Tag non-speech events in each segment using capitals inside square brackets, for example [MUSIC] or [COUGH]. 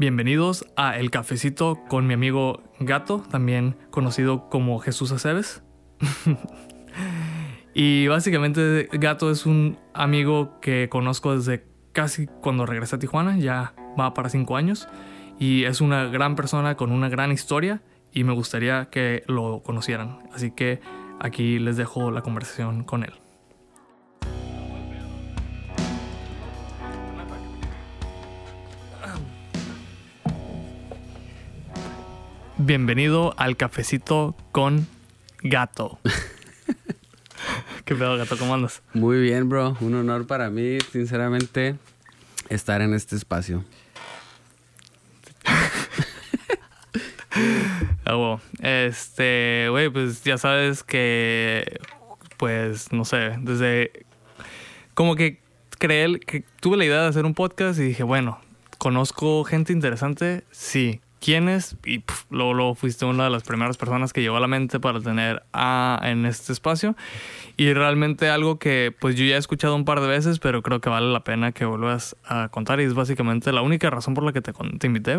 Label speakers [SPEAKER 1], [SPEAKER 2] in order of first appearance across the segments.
[SPEAKER 1] Bienvenidos a El Cafecito con mi amigo Gato, también conocido como Jesús Aceves. [LAUGHS] y básicamente Gato es un amigo que conozco desde casi cuando regresé a Tijuana, ya va para cinco años. Y es una gran persona con una gran historia y me gustaría que lo conocieran. Así que aquí les dejo la conversación con él. Bienvenido al cafecito con gato. [LAUGHS] ¿Qué pedo, gato? ¿Cómo andas?
[SPEAKER 2] Muy bien, bro. Un honor para mí, sinceramente, estar en este espacio. [LAUGHS]
[SPEAKER 1] Ah, este, güey, pues ya sabes que, pues, no sé, desde como que creé, que tuve la idea de hacer un podcast y dije, bueno, conozco gente interesante, sí, quién es y luego, fuiste una de las primeras personas que llegó a la mente para tener a, en este espacio. Y realmente algo que pues yo ya he escuchado un par de veces pero creo que vale la pena que vuelvas a contar. Y es básicamente la única razón por la que te, te invité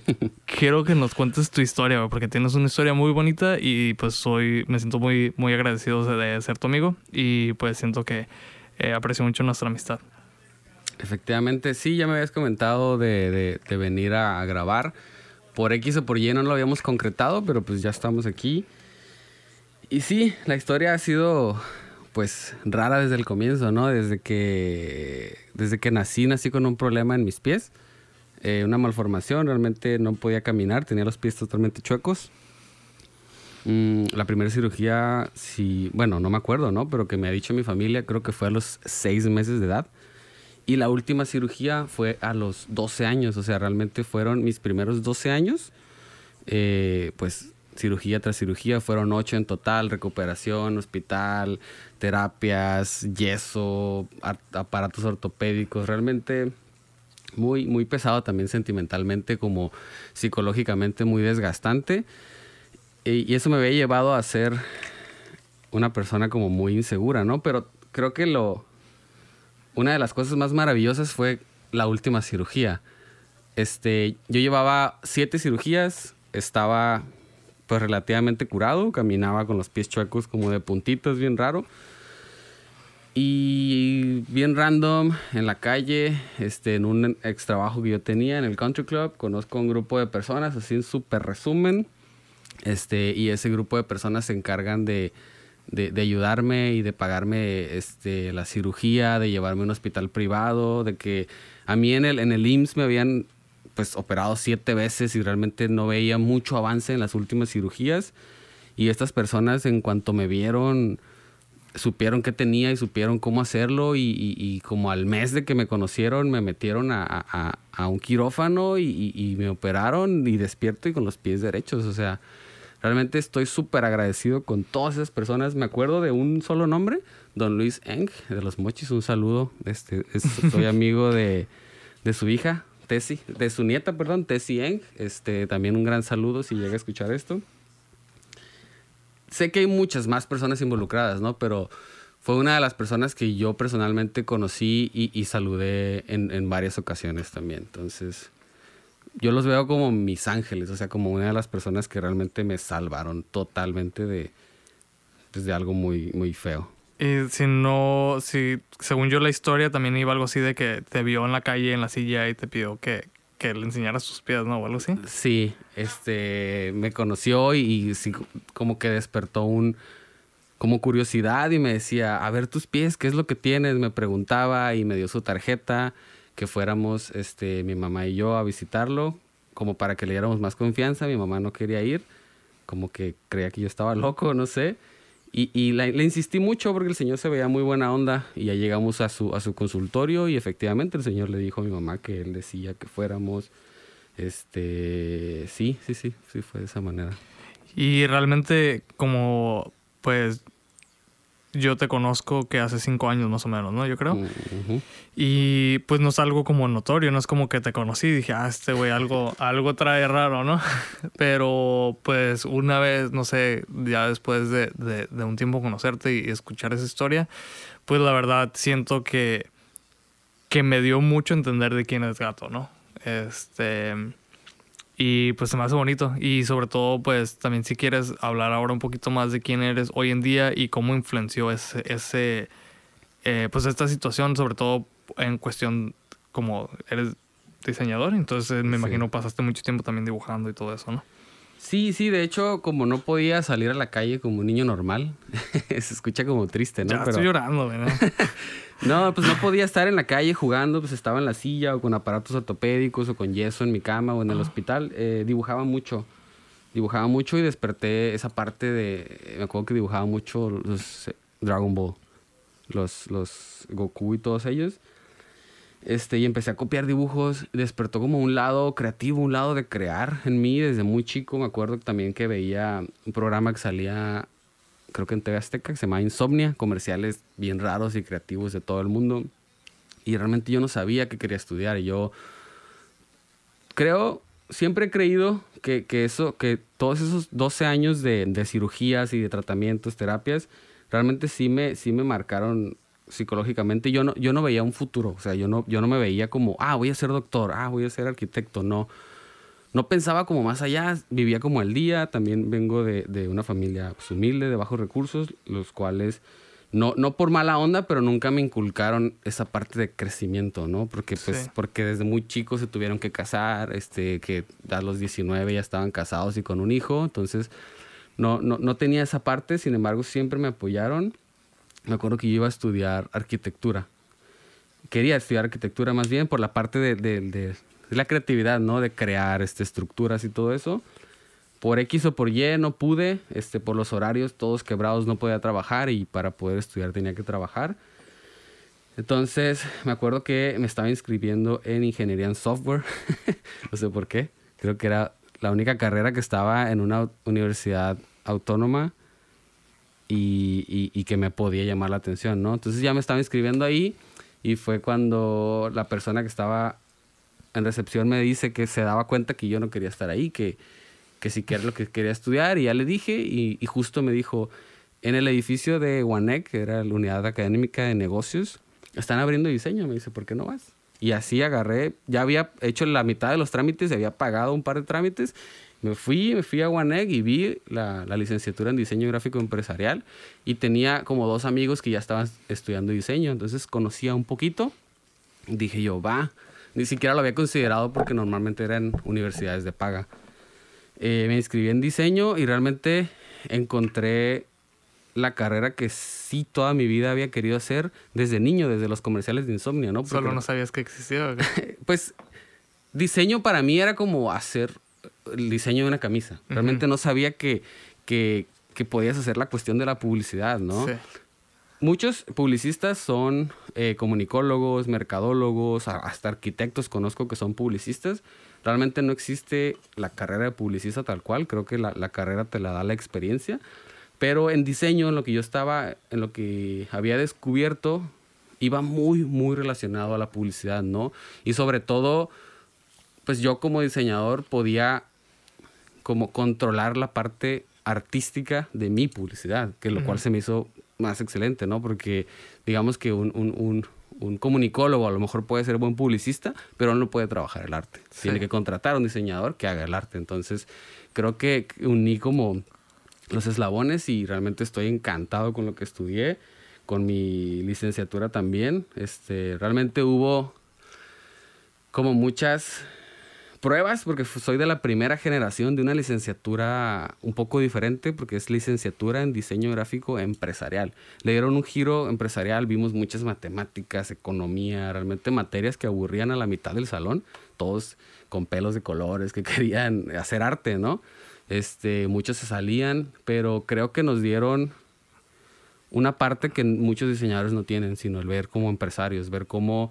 [SPEAKER 1] [LAUGHS] quiero que nos cuentes tu historia porque tienes una historia muy bonita y pues soy me siento muy muy agradecido de, ser tu amigo y pues siento que eh, aprecio mucho nuestra amistad.
[SPEAKER 2] Efectivamente, sí, ya me habías comentado de, de venir a grabar por X o por Y no lo habíamos concretado, pero pues ya estamos aquí. Y sí, la historia ha sido pues rara desde el comienzo, ¿no? Desde que, desde que nací, nací con un problema en mis pies, eh, una malformación, realmente no podía caminar, tenía los pies totalmente chuecos. Mm, la primera cirugía, sí, bueno, no me acuerdo, ¿no? Pero que me ha dicho mi familia, creo que fue a los seis meses de edad. Y la última cirugía fue a los 12 años, o sea, realmente fueron mis primeros 12 años, eh, pues cirugía tras cirugía, fueron 8 en total, recuperación, hospital, terapias, yeso, aparatos ortopédicos, realmente muy, muy pesado también sentimentalmente como psicológicamente muy desgastante. Y, eso me había llevado a ser una persona como muy insegura, ¿no? Pero creo que lo, una de las cosas más maravillosas fue la última cirugía. Este, yo llevaba siete cirugías, estaba pues relativamente curado, caminaba con los pies chuecos como de puntitos, bien raro. Y bien random en la calle, este, en un ex trabajo que yo tenía en el country club, conozco a un grupo de personas, así en súper resumen. Este, y ese grupo de personas se encargan de de, ayudarme y de pagarme este, la cirugía, de llevarme a un hospital privado, de que a mí en el, en el IMSS me habían pues operado siete veces y realmente no veía mucho avance en las últimas cirugías. Y estas personas en cuanto me vieron, supieron qué tenía y supieron cómo hacerlo y, como al mes de que me conocieron me metieron a, un quirófano y, y, me operaron y despierto y con los pies derechos. O sea, Realmente estoy súper agradecido con todas esas personas. Me acuerdo de un solo nombre, don Luis Eng, de los Mochis. Un saludo. Este, [LAUGHS] soy amigo de, su hija, Tessie, de su nieta, perdón, Tessie Eng. Este, también un gran saludo si llega a escuchar esto. Sé que hay muchas más personas involucradas, ¿no? Pero fue una de las personas que yo personalmente conocí y, saludé en, en varias ocasiones también. Entonces, yo los veo como mis ángeles, o sea, como una de las personas que realmente me salvaron totalmente de, pues, de algo muy, muy feo.
[SPEAKER 1] Y si no, si según yo la historia también iba algo así de que te vio en la calle en la silla y te pidió que, que le enseñaras sus pies, ¿no? O algo así.
[SPEAKER 2] Sí, este, me conoció y, y sí, como que despertó un, como curiosidad y me decía, a ver tus pies, ¿qué es lo que tienes? Me preguntaba y me dio su tarjeta que fuéramos este, mi mamá y yo a visitarlo, como para que le diéramos más confianza. Mi mamá no quería ir, como que creía que yo estaba [LAUGHS] loco, no sé. Y, y le, insistí mucho porque el señor se veía muy buena onda y ya llegamos a su, a su consultorio y efectivamente el señor le dijo a mi mamá que él decía que fuéramos. Este, sí, sí, sí, sí, fue de esa manera.
[SPEAKER 1] Y realmente como, pues, yo te conozco que hace cinco años más o menos, ¿no? Yo creo. Y pues no es algo como notorio, no es como que te conocí y dije, ah, este güey algo, [LAUGHS] algo trae raro, ¿no? [LAUGHS] Pero pues una vez, no sé, ya después de, de, un tiempo conocerte y escuchar esa historia, pues la verdad siento que, que me dio mucho entender de quién es gato, ¿no? Este. Y pues se me hace bonito. Y sobre todo, pues también si quieres hablar ahora un poquito más de quién eres hoy en día y cómo influenció ese, ese eh, pues esta situación, sobre todo en cuestión como eres diseñador, entonces me imagino pasaste mucho tiempo también dibujando y todo eso, ¿no?
[SPEAKER 2] Sí, sí, de hecho, como no podía salir a la calle como un niño normal, [LAUGHS] se escucha como triste, ¿no?
[SPEAKER 1] Ya estoy llorando, ¿verdad? [LAUGHS]
[SPEAKER 2] no, pues no podía estar en la calle jugando, pues estaba en la silla o con aparatos ortopédicos o con yeso en mi cama o en el hospital. Eh, dibujaba mucho, dibujaba mucho y desperté esa parte de, me acuerdo que dibujaba mucho los eh, Dragon Ball, los, los Goku y todos ellos. Este, y empecé a copiar dibujos. Despertó como un lado creativo, un lado de crear en mí desde muy chico. Me acuerdo también que veía un programa que salía, creo que en TV Azteca, que se llama Insomnia, comerciales bien raros y creativos de todo el mundo. Y realmente yo no sabía que quería estudiar. Y yo creo, siempre he creído que, que eso, que todos esos 12 años de, de, cirugías y de tratamientos, terapias, realmente sí me, sí me marcaron psicológicamente yo no, yo no veía un futuro, o sea, yo no, yo no me veía como, ah, voy a ser doctor, ah, voy a ser arquitecto, no. No pensaba como más allá, vivía como el día, también vengo de, de una familia pues, humilde, de bajos recursos, los cuales, no, no por mala onda, pero nunca me inculcaron esa parte de crecimiento, ¿no? Porque, pues, porque desde muy chicos se tuvieron que casar, este, que a los 19 ya estaban casados y con un hijo, entonces no, no, no tenía esa parte, sin embargo siempre me apoyaron me acuerdo que yo iba a estudiar arquitectura. Quería estudiar arquitectura más bien por la parte de, de, de, la creatividad, ¿no? De crear este, estructuras y todo eso. Por X o por Y no pude, este, por los horarios todos quebrados no podía trabajar y para poder estudiar tenía que trabajar. Entonces me acuerdo que me estaba inscribiendo en ingeniería en software, [LAUGHS] no sé por qué, creo que era la única carrera que estaba en una universidad autónoma y, y, que me podía llamar la atención, ¿no? Entonces ya me estaba inscribiendo ahí y fue cuando la persona que estaba en recepción me dice que se daba cuenta que yo no quería estar ahí, que, que sí que era lo que quería estudiar y ya le dije y, y justo me dijo, en el edificio de WANEC, que era la unidad académica de negocios, están abriendo diseño, me dice, ¿por qué no vas? Y así agarré, ya había hecho la mitad de los trámites, había pagado un par de trámites me fui, me fui a WANEG y vi la, la, licenciatura en diseño gráfico empresarial y tenía como dos amigos que ya estaban estudiando diseño, entonces conocía un poquito. Dije yo, va, ni siquiera lo había considerado porque normalmente eran universidades de paga. Eh, me inscribí en diseño y realmente encontré la carrera que sí toda mi vida había querido hacer desde niño, desde los comerciales de insomnio, ¿no?
[SPEAKER 1] Solo no sabías que existía. [LAUGHS]
[SPEAKER 2] pues diseño para mí era como hacer el diseño de una camisa. Realmente no sabía que, que, que, podías hacer la cuestión de la publicidad, ¿no? Sí. Muchos publicistas son eh, comunicólogos, mercadólogos, hasta arquitectos conozco que son publicistas. Realmente no existe la carrera de publicista tal cual, creo que la, la carrera te la da la experiencia. Pero en diseño, en lo que yo estaba, en lo que había descubierto, iba muy, muy relacionado a la publicidad, ¿no? Y sobre todo, pues yo como diseñador podía como controlar la parte artística de mi publicidad, que lo cual se me hizo más excelente, ¿no? Porque digamos que un, un, un, comunicólogo a lo mejor puede ser buen publicista, pero no puede trabajar el arte. Tiene que contratar a un diseñador que haga el arte. Entonces, creo que uní como los eslabones y realmente estoy encantado con lo que estudié, con mi licenciatura también. Este, realmente hubo como muchas pruebas, porque soy de la primera generación de una licenciatura un poco diferente, porque es licenciatura en diseño gráfico empresarial. Le dieron un giro empresarial, vimos muchas matemáticas, economía, realmente materias que aburrían a la mitad del salón, todos con pelos de colores que [LAUGHS] querían hacer arte, ¿no? Este, muchos se salían, pero creo que nos dieron una parte que muchos diseñadores no tienen, sino el ver como empresarios, ver cómo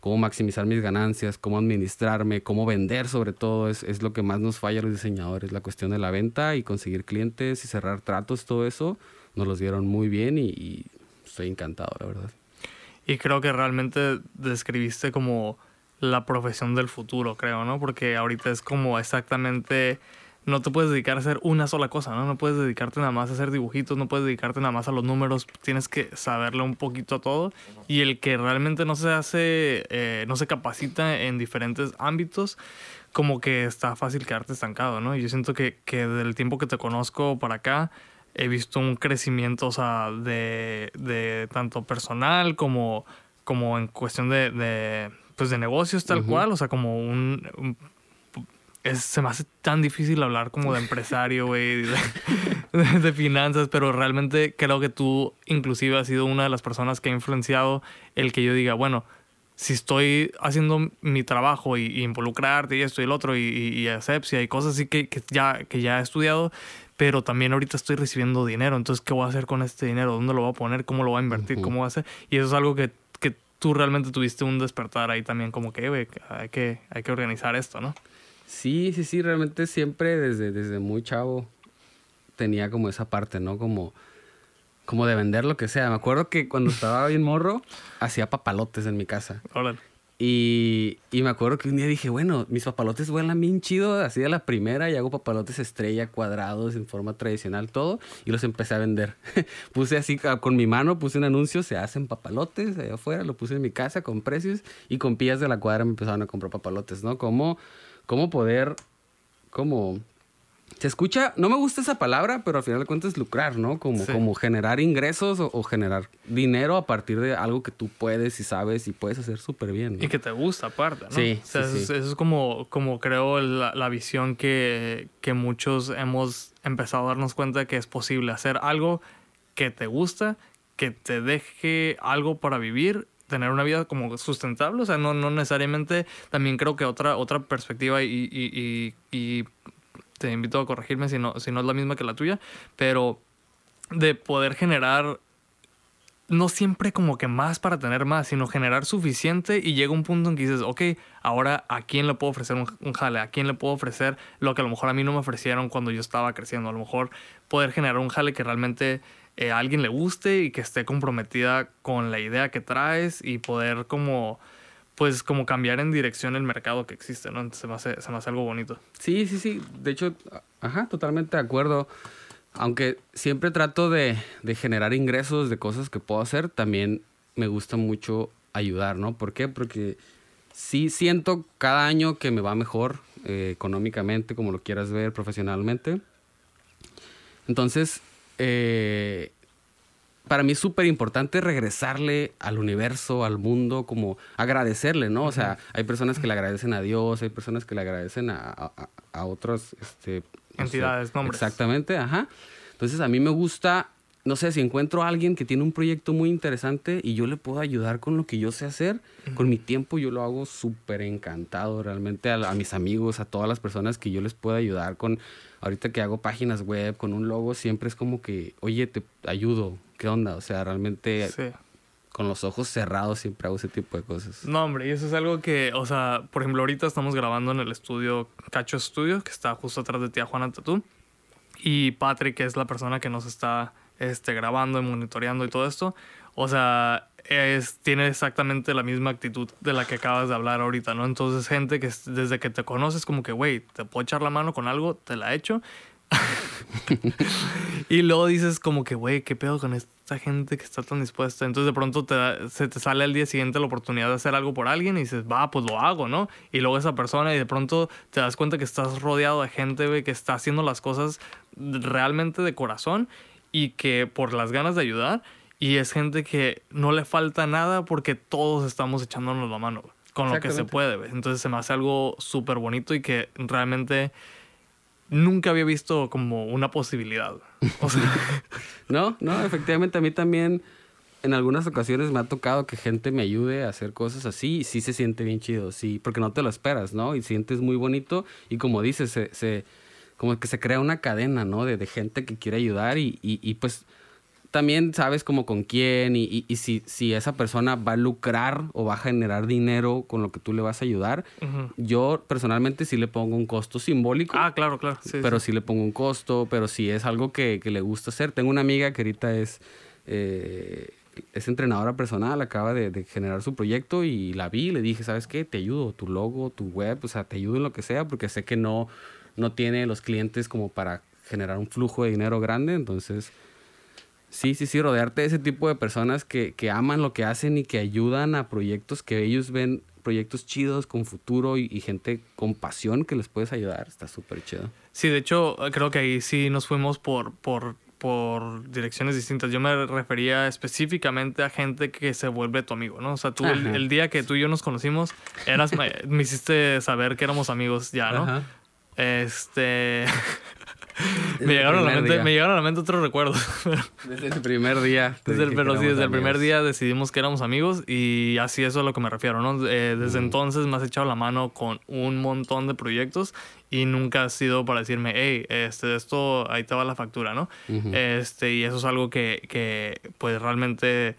[SPEAKER 2] cómo maximizar mis ganancias, cómo administrarme, cómo vender sobre todo, es, es lo que más nos falla a los diseñadores, la cuestión de la venta y conseguir clientes y cerrar tratos, todo eso, nos los dieron muy bien y, y estoy encantado, la verdad.
[SPEAKER 1] Y creo que realmente describiste como la profesión del futuro, creo, ¿no? Porque ahorita es como exactamente no te puedes dedicar a hacer una sola cosa, ¿no? No puedes dedicarte nada más a hacer dibujitos, no puedes dedicarte nada más a los números, tienes que saberle un poquito a todo. Y el que realmente no se hace, eh, no se capacita en diferentes ámbitos, como que está fácil quedarte estancado, ¿no? Y yo siento que, que del tiempo que te conozco para acá, he visto un crecimiento, o sea, de, de tanto personal como, como en cuestión de, de, pues de negocios tal cual, o sea, como un, un es, se me hace tan difícil hablar como de empresario, güey, [LAUGHS] de, de, finanzas, pero realmente creo que tú inclusive has sido una de las personas que ha influenciado el que yo diga, bueno, si estoy haciendo mi trabajo y, involucrarte y esto y el otro y, y, asepsia y cosas así que, que, ya, que ya he estudiado, pero también ahorita estoy recibiendo dinero, entonces, ¿qué voy a hacer con este dinero? ¿Dónde lo voy a poner? ¿Cómo lo voy a invertir? Uh -huh. ¿Cómo voy a hacer? Y eso es algo que, que tú realmente tuviste un despertar ahí también, como que, güey, hay que, hay que organizar esto, ¿no?
[SPEAKER 2] Sí, sí, sí, realmente siempre desde, desde muy chavo tenía como esa parte, ¿no? Como, como de vender lo que sea. Me acuerdo que cuando [LAUGHS] estaba bien morro, hacía papalotes en mi casa.
[SPEAKER 1] Órale.
[SPEAKER 2] Y, y, me acuerdo que un día dije, bueno, mis papalotes vuelan bien chido, así de la primera, y hago papalotes estrella, cuadrados, en forma tradicional, todo, y los empecé a vender. [LAUGHS] puse así, con mi mano, puse un anuncio, se hacen papalotes allá afuera, lo puse en mi casa con precios, y con pillas de la cuadra me empezaron a comprar papalotes, ¿no? Como cómo poder, cómo... Se escucha, no me gusta esa palabra, pero al final de cuentas lucrar, ¿no? Como, sí. como generar ingresos o, o, generar dinero a partir de algo que tú puedes y sabes y puedes hacer súper bien. ¿no?
[SPEAKER 1] Y que te gusta aparte, ¿no?
[SPEAKER 2] Sí.
[SPEAKER 1] O sea,
[SPEAKER 2] sí,
[SPEAKER 1] eso,
[SPEAKER 2] sí.
[SPEAKER 1] eso, es como, como creo la, la visión que, que muchos hemos empezado a darnos cuenta que es posible hacer algo que te gusta, que te deje algo para vivir tener una vida como sustentable, o sea, no, no necesariamente, también creo que otra, otra perspectiva y, te invito a corregirme si no, si no es la misma que la tuya, pero de poder generar no siempre como que más para tener más, sino generar suficiente y llega un punto en que dices, ok, ahora a quién le puedo ofrecer un, un, jale, a quién le puedo ofrecer lo que a lo mejor a mí no me ofrecieron cuando yo estaba creciendo, a lo mejor poder generar un jale que realmente eh, alguien le guste y que esté comprometida con la idea que traes y poder como pues como cambiar en dirección el mercado que existe, ¿no? Entonces se me hace, se me hace algo bonito.
[SPEAKER 2] Sí, sí, sí. De hecho, ajá, totalmente de acuerdo. Aunque siempre trato de, de generar ingresos de cosas que puedo hacer, también me gusta mucho ayudar, ¿no? ¿Por qué? Porque sí siento cada año que me va mejor eh, económicamente, como lo quieras ver, profesionalmente. Entonces, eh, para mí es súper importante regresarle al universo, al mundo, como agradecerle, ¿no? O sea, hay personas que le agradecen a Dios, hay personas que le agradecen a, a, a otras este,
[SPEAKER 1] entidades,
[SPEAKER 2] o sea,
[SPEAKER 1] nombres.
[SPEAKER 2] Exactamente, ajá. Entonces a mí me gusta, no sé, si encuentro a alguien que tiene un proyecto muy interesante y yo le puedo ayudar con lo que yo sé hacer, uh -huh. con mi tiempo yo lo hago súper encantado realmente a, a mis amigos, a todas las personas que yo les puedo ayudar con ahorita que hago páginas web con un logo, siempre es como que, oye, te ayudo, ¿qué onda? O sea, realmente
[SPEAKER 1] sí.
[SPEAKER 2] con los ojos cerrados siempre hago ese tipo de cosas.
[SPEAKER 1] No, hombre, y eso es algo que, o sea, por ejemplo, ahorita estamos grabando en el estudio Cacho Studio, que está justo atrás de tía Juana Tatú. Y Patrick, que es la persona que nos está este, grabando y monitoreando y todo esto. O sea, es, tiene exactamente la misma actitud de la que acabas de hablar ahorita, ¿no? Entonces, gente que desde que te conoces, como que, güey, te puedo echar la mano con algo, te la echo. [LAUGHS] y luego dices como que, güey, ¿qué pedo con esta gente que está tan dispuesta? Entonces de pronto te se te sale al día siguiente la oportunidad de hacer algo por alguien y dices, va, pues lo hago, ¿no? Y luego esa persona y de pronto te das cuenta que estás rodeado de gente, güey, que está haciendo las cosas realmente de corazón y que por las ganas de ayudar y es gente que no le falta nada porque todos estamos echándonos la mano con lo que se puede. ¿ves? Entonces se me hace algo súper bonito y que realmente nunca había visto como una posibilidad. O sea... [LAUGHS]
[SPEAKER 2] no, no, efectivamente a mí también en algunas ocasiones me ha tocado que gente me ayude a hacer cosas así y sí se siente bien chido, sí, porque no te lo esperas, ¿no? Y sientes muy bonito y como dices, se, se como que se crea una cadena, ¿no? De, de gente que quiere ayudar y, y, y pues también sabes como con quién y, y, y, si, si esa persona va a lucrar o va a generar dinero con lo que tú le vas a ayudar. Uh -huh. Yo personalmente sí le pongo un costo simbólico.
[SPEAKER 1] Ah, claro, claro.
[SPEAKER 2] Sí, pero sí. sí. le pongo un costo, pero si es algo que, que, le gusta hacer. Tengo una amiga que ahorita es, eh, es entrenadora personal, acaba de, de, generar su proyecto y la vi y le dije, ¿sabes qué? Te ayudo, tu logo, tu web, o sea, te ayudo en lo que sea porque sé que no no tiene los clientes como para generar un flujo de dinero grande. Entonces, sí, sí, sí, rodearte de ese tipo de personas que, que aman lo que hacen y que ayudan a proyectos que ellos ven proyectos chidos con futuro y, y gente con pasión que les puedes ayudar. Está súper chido.
[SPEAKER 1] Sí, de hecho, creo que ahí sí nos fuimos por, por, por direcciones distintas. Yo me refería específicamente a gente que se vuelve tu amigo, ¿no? O sea, tú el, día que tú y yo nos conocimos, eras, me, me hiciste saber que éramos amigos ya, ¿no?
[SPEAKER 2] Ajá.
[SPEAKER 1] Este... [LAUGHS] Me, llegaron a la mente, me llegaron a la mente otros recuerdos. [LAUGHS]
[SPEAKER 2] Desde el primer día.
[SPEAKER 1] Desde el, pero sí, desde el primer día decidimos que éramos amigos y así eso es a lo que me refiero, ¿no? Eh, desde entonces me has echado la mano con un montón de proyectos y nunca has sido para decirme, hey, este, esto, ahí te va la factura, ¿no? Este, y eso es algo que, que, pues realmente,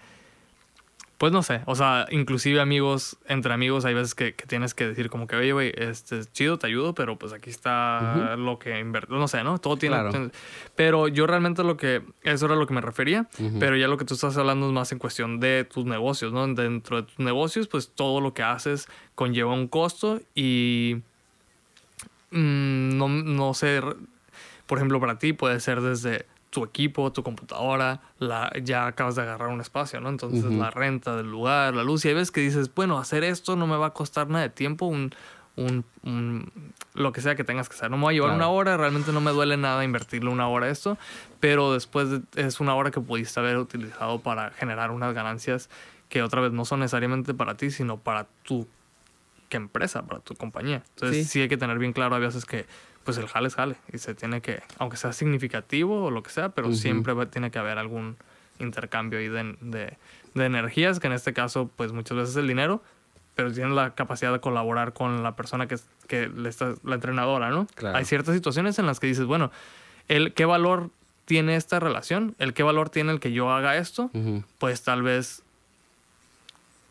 [SPEAKER 1] pues no sé, o sea, inclusive amigos, entre amigos hay veces que, que tienes que decir como que, oye, güey, este, es chido, te ayudo, pero pues aquí está lo que invertir, no sé, ¿no? Todo tiene...
[SPEAKER 2] Claro.
[SPEAKER 1] Pero yo realmente lo que, eso era lo que me refería, pero ya lo que tú estás hablando es más en cuestión de tus negocios, ¿no? Dentro de tus negocios, pues todo lo que haces conlleva un costo y mm, no, no sé, por ejemplo, para ti puede ser desde tu equipo, tu computadora, la, ya acabas de agarrar un espacio, ¿no? Entonces la renta del lugar, la luz, y hay veces que dices, bueno, hacer esto no me va a costar nada de tiempo, un, un, un- lo que sea que tengas que hacer. No me va a llevar
[SPEAKER 2] Claro.
[SPEAKER 1] una hora, realmente no me duele nada invertirle una hora a esto, pero después de- es una hora que pudiste haber utilizado para generar unas ganancias que otra vez no son necesariamente para ti, sino para tu que empresa, para tu compañía. Entonces
[SPEAKER 2] Sí.
[SPEAKER 1] sí. hay que tener bien claro a veces que pues el jale es jale y se tiene que, aunque sea significativo o lo que sea, pero siempre va- tiene que haber algún intercambio ahí de, de, de energías, que en este caso pues muchas veces es el dinero, pero tienen la capacidad de colaborar con la persona que, que le está, la entrenadora, ¿no?
[SPEAKER 2] Claro.
[SPEAKER 1] Hay ciertas situaciones en las que dices, bueno, el qué valor tiene esta relación, el qué valor tiene el que yo haga esto, pues tal vez,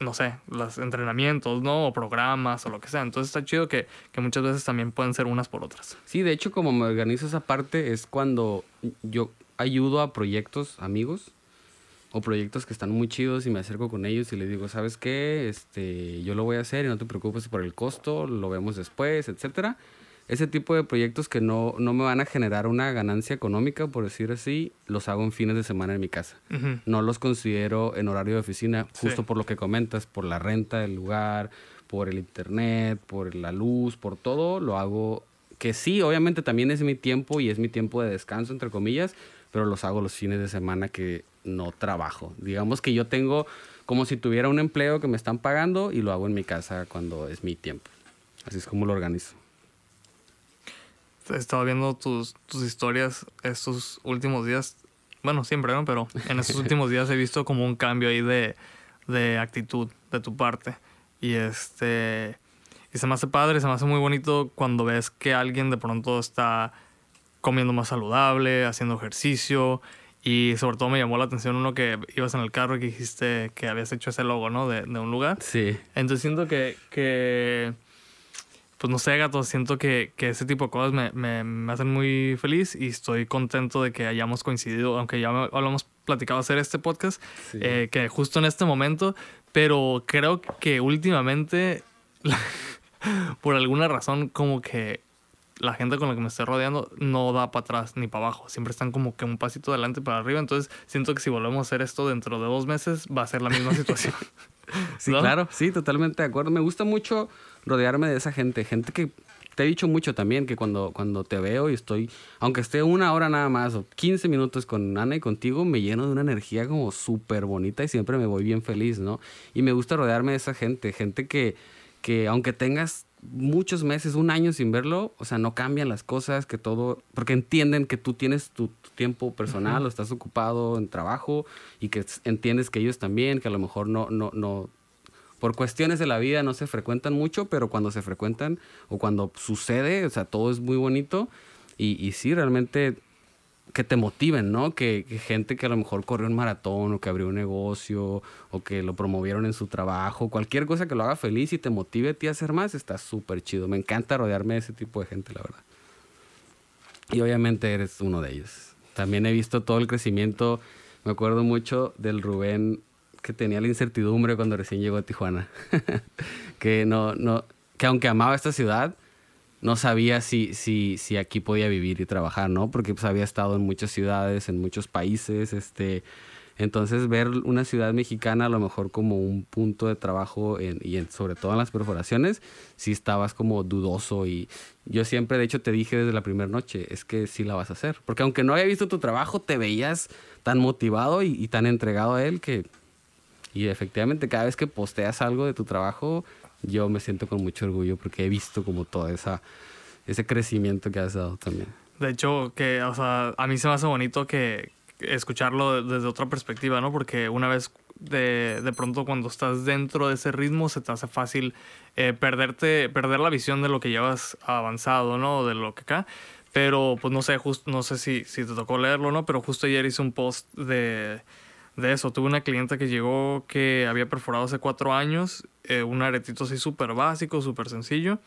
[SPEAKER 1] no sé, los entrenamientos, ¿no? O programas o lo que sea. Entonces está chido que, que muchas veces también pueden ser unas por otras.
[SPEAKER 2] Sí, de hecho, como me organizo esa parte es cuando yo ayudo a proyectos amigos o proyectos que están muy chidos y me acerco con ellos y les digo, ¿sabes qué? Este, yo lo voy a hacer y no te preocupes por el costo, lo vemos después, etcétera. Ese tipo de proyectos que no, no me van a generar una ganancia económica, por decir así, los hago en fines de semana en mi casa. No los considero en horario de oficina,
[SPEAKER 1] Sí.
[SPEAKER 2] justo por lo que comentas, por la renta del lugar, por el internet, por la luz, por todo, lo hago que sí, obviamente también es mi tiempo y es mi tiempo de descanso, entre comillas, pero los hago los fines de semana que no trabajo. Digamos que yo tengo como si tuviera un empleo que me están pagando y lo hago en mi casa cuando es mi tiempo. Así es como lo organizo.
[SPEAKER 1] He estado viendo tus, tus historias estos últimos días. Bueno, siempre, ¿no? Pero en estos [LAUGHS] últimos días he visto como un cambio ahí de, de actitud de tu parte. Y este. Y se me hace padre, se me hace muy bonito cuando ves que alguien de pronto está comiendo más saludable, haciendo ejercicio. Y sobre todo me llamó la atención uno que ibas en el carro y que dijiste que habías hecho ese logo, ¿no? De, de un lugar.
[SPEAKER 2] Sí.
[SPEAKER 1] Entonces siento que, que pues no sé, gato, siento que, que ese tipo de cosas me, me, me hacen muy feliz y estoy contento de que hayamos coincidido, aunque ya me- habíamos platicado hacer este podcast,
[SPEAKER 2] Sí.
[SPEAKER 1] eh, que justo en este momento, pero creo que últimamente, [LAUGHS] por alguna razón, como que la gente con la que me estoy rodeando no da para atrás ni para abajo. Siempre están como que un pasito adelante para arriba. Entonces siento que si volvemos a hacer esto dentro de dos meses va a ser la misma [LAUGHS] situación.
[SPEAKER 2] Sí,
[SPEAKER 1] ¿No?
[SPEAKER 2] claro, sí, totalmente de acuerdo. Me gusta mucho rodearme de esa gente, gente que te he dicho mucho también que cuando, cuando te veo y estoy, aunque esté una hora nada más o 15 minutos con Ana y contigo, me lleno de una energía como súper bonita y siempre me voy bien feliz, ¿no? Y me gusta rodearme de esa gente, gente que, que aunque tengas muchos meses, un año sin verlo, o sea, no cambian las cosas, que todo, porque entienden que tú tienes tu, tu tiempo personal o estás ocupado en trabajo y que entiendes que ellos también, que a lo mejor no, no, no, por cuestiones de la vida no se frecuentan mucho, pero cuando se frecuentan o cuando sucede, o sea, todo es muy bonito y, y sí, realmente que te motiven, ¿no? Que, gente que a lo mejor corrió un maratón o que abrió un negocio o que lo promovieron en su trabajo, cualquier cosa que lo haga feliz y te motive a ti a hacer más, está súper chido. Me encanta rodearme de ese tipo de gente, la verdad. Y obviamente eres uno de ellos. También he visto todo el crecimiento, me acuerdo mucho del Rubén que tenía la incertidumbre cuando recién llegó a Tijuana. [LAUGHS] que no, no, que aunque amaba esta ciudad, no sabía si, si, si aquí podía vivir y trabajar, ¿no? Porque pues había estado en muchas ciudades, en muchos países, este... Entonces ver una ciudad mexicana a lo mejor como un punto de trabajo y sobre todo en las perforaciones, sí estabas como dudoso y yo siempre de hecho te dije desde la primera noche, es que sí la vas a hacer. Porque aunque no había visto tu trabajo, te veías tan motivado y, y tan entregado a él que... Y efectivamente cada vez que posteas algo de tu trabajo, yo me siento con mucho orgullo porque he visto como todo esa, ese crecimiento que has dado también.
[SPEAKER 1] De hecho, que, o sea, a mí se me hace bonito que escucharlo desde otra perspectiva, ¿no? Porque una vez de, de pronto cuando estás dentro de ese ritmo se te hace fácil eh, perderte, perder la visión de lo que llevas avanzado, ¿no? De lo que acá. Pero pues no sé, justo, no sé si, si te tocó leerlo, ¿no? Pero justo ayer hice un post de de eso. Tuve una clienta que llegó que había perforado hace cuatro años, eh, un aretito así súper básico, súper sencillo.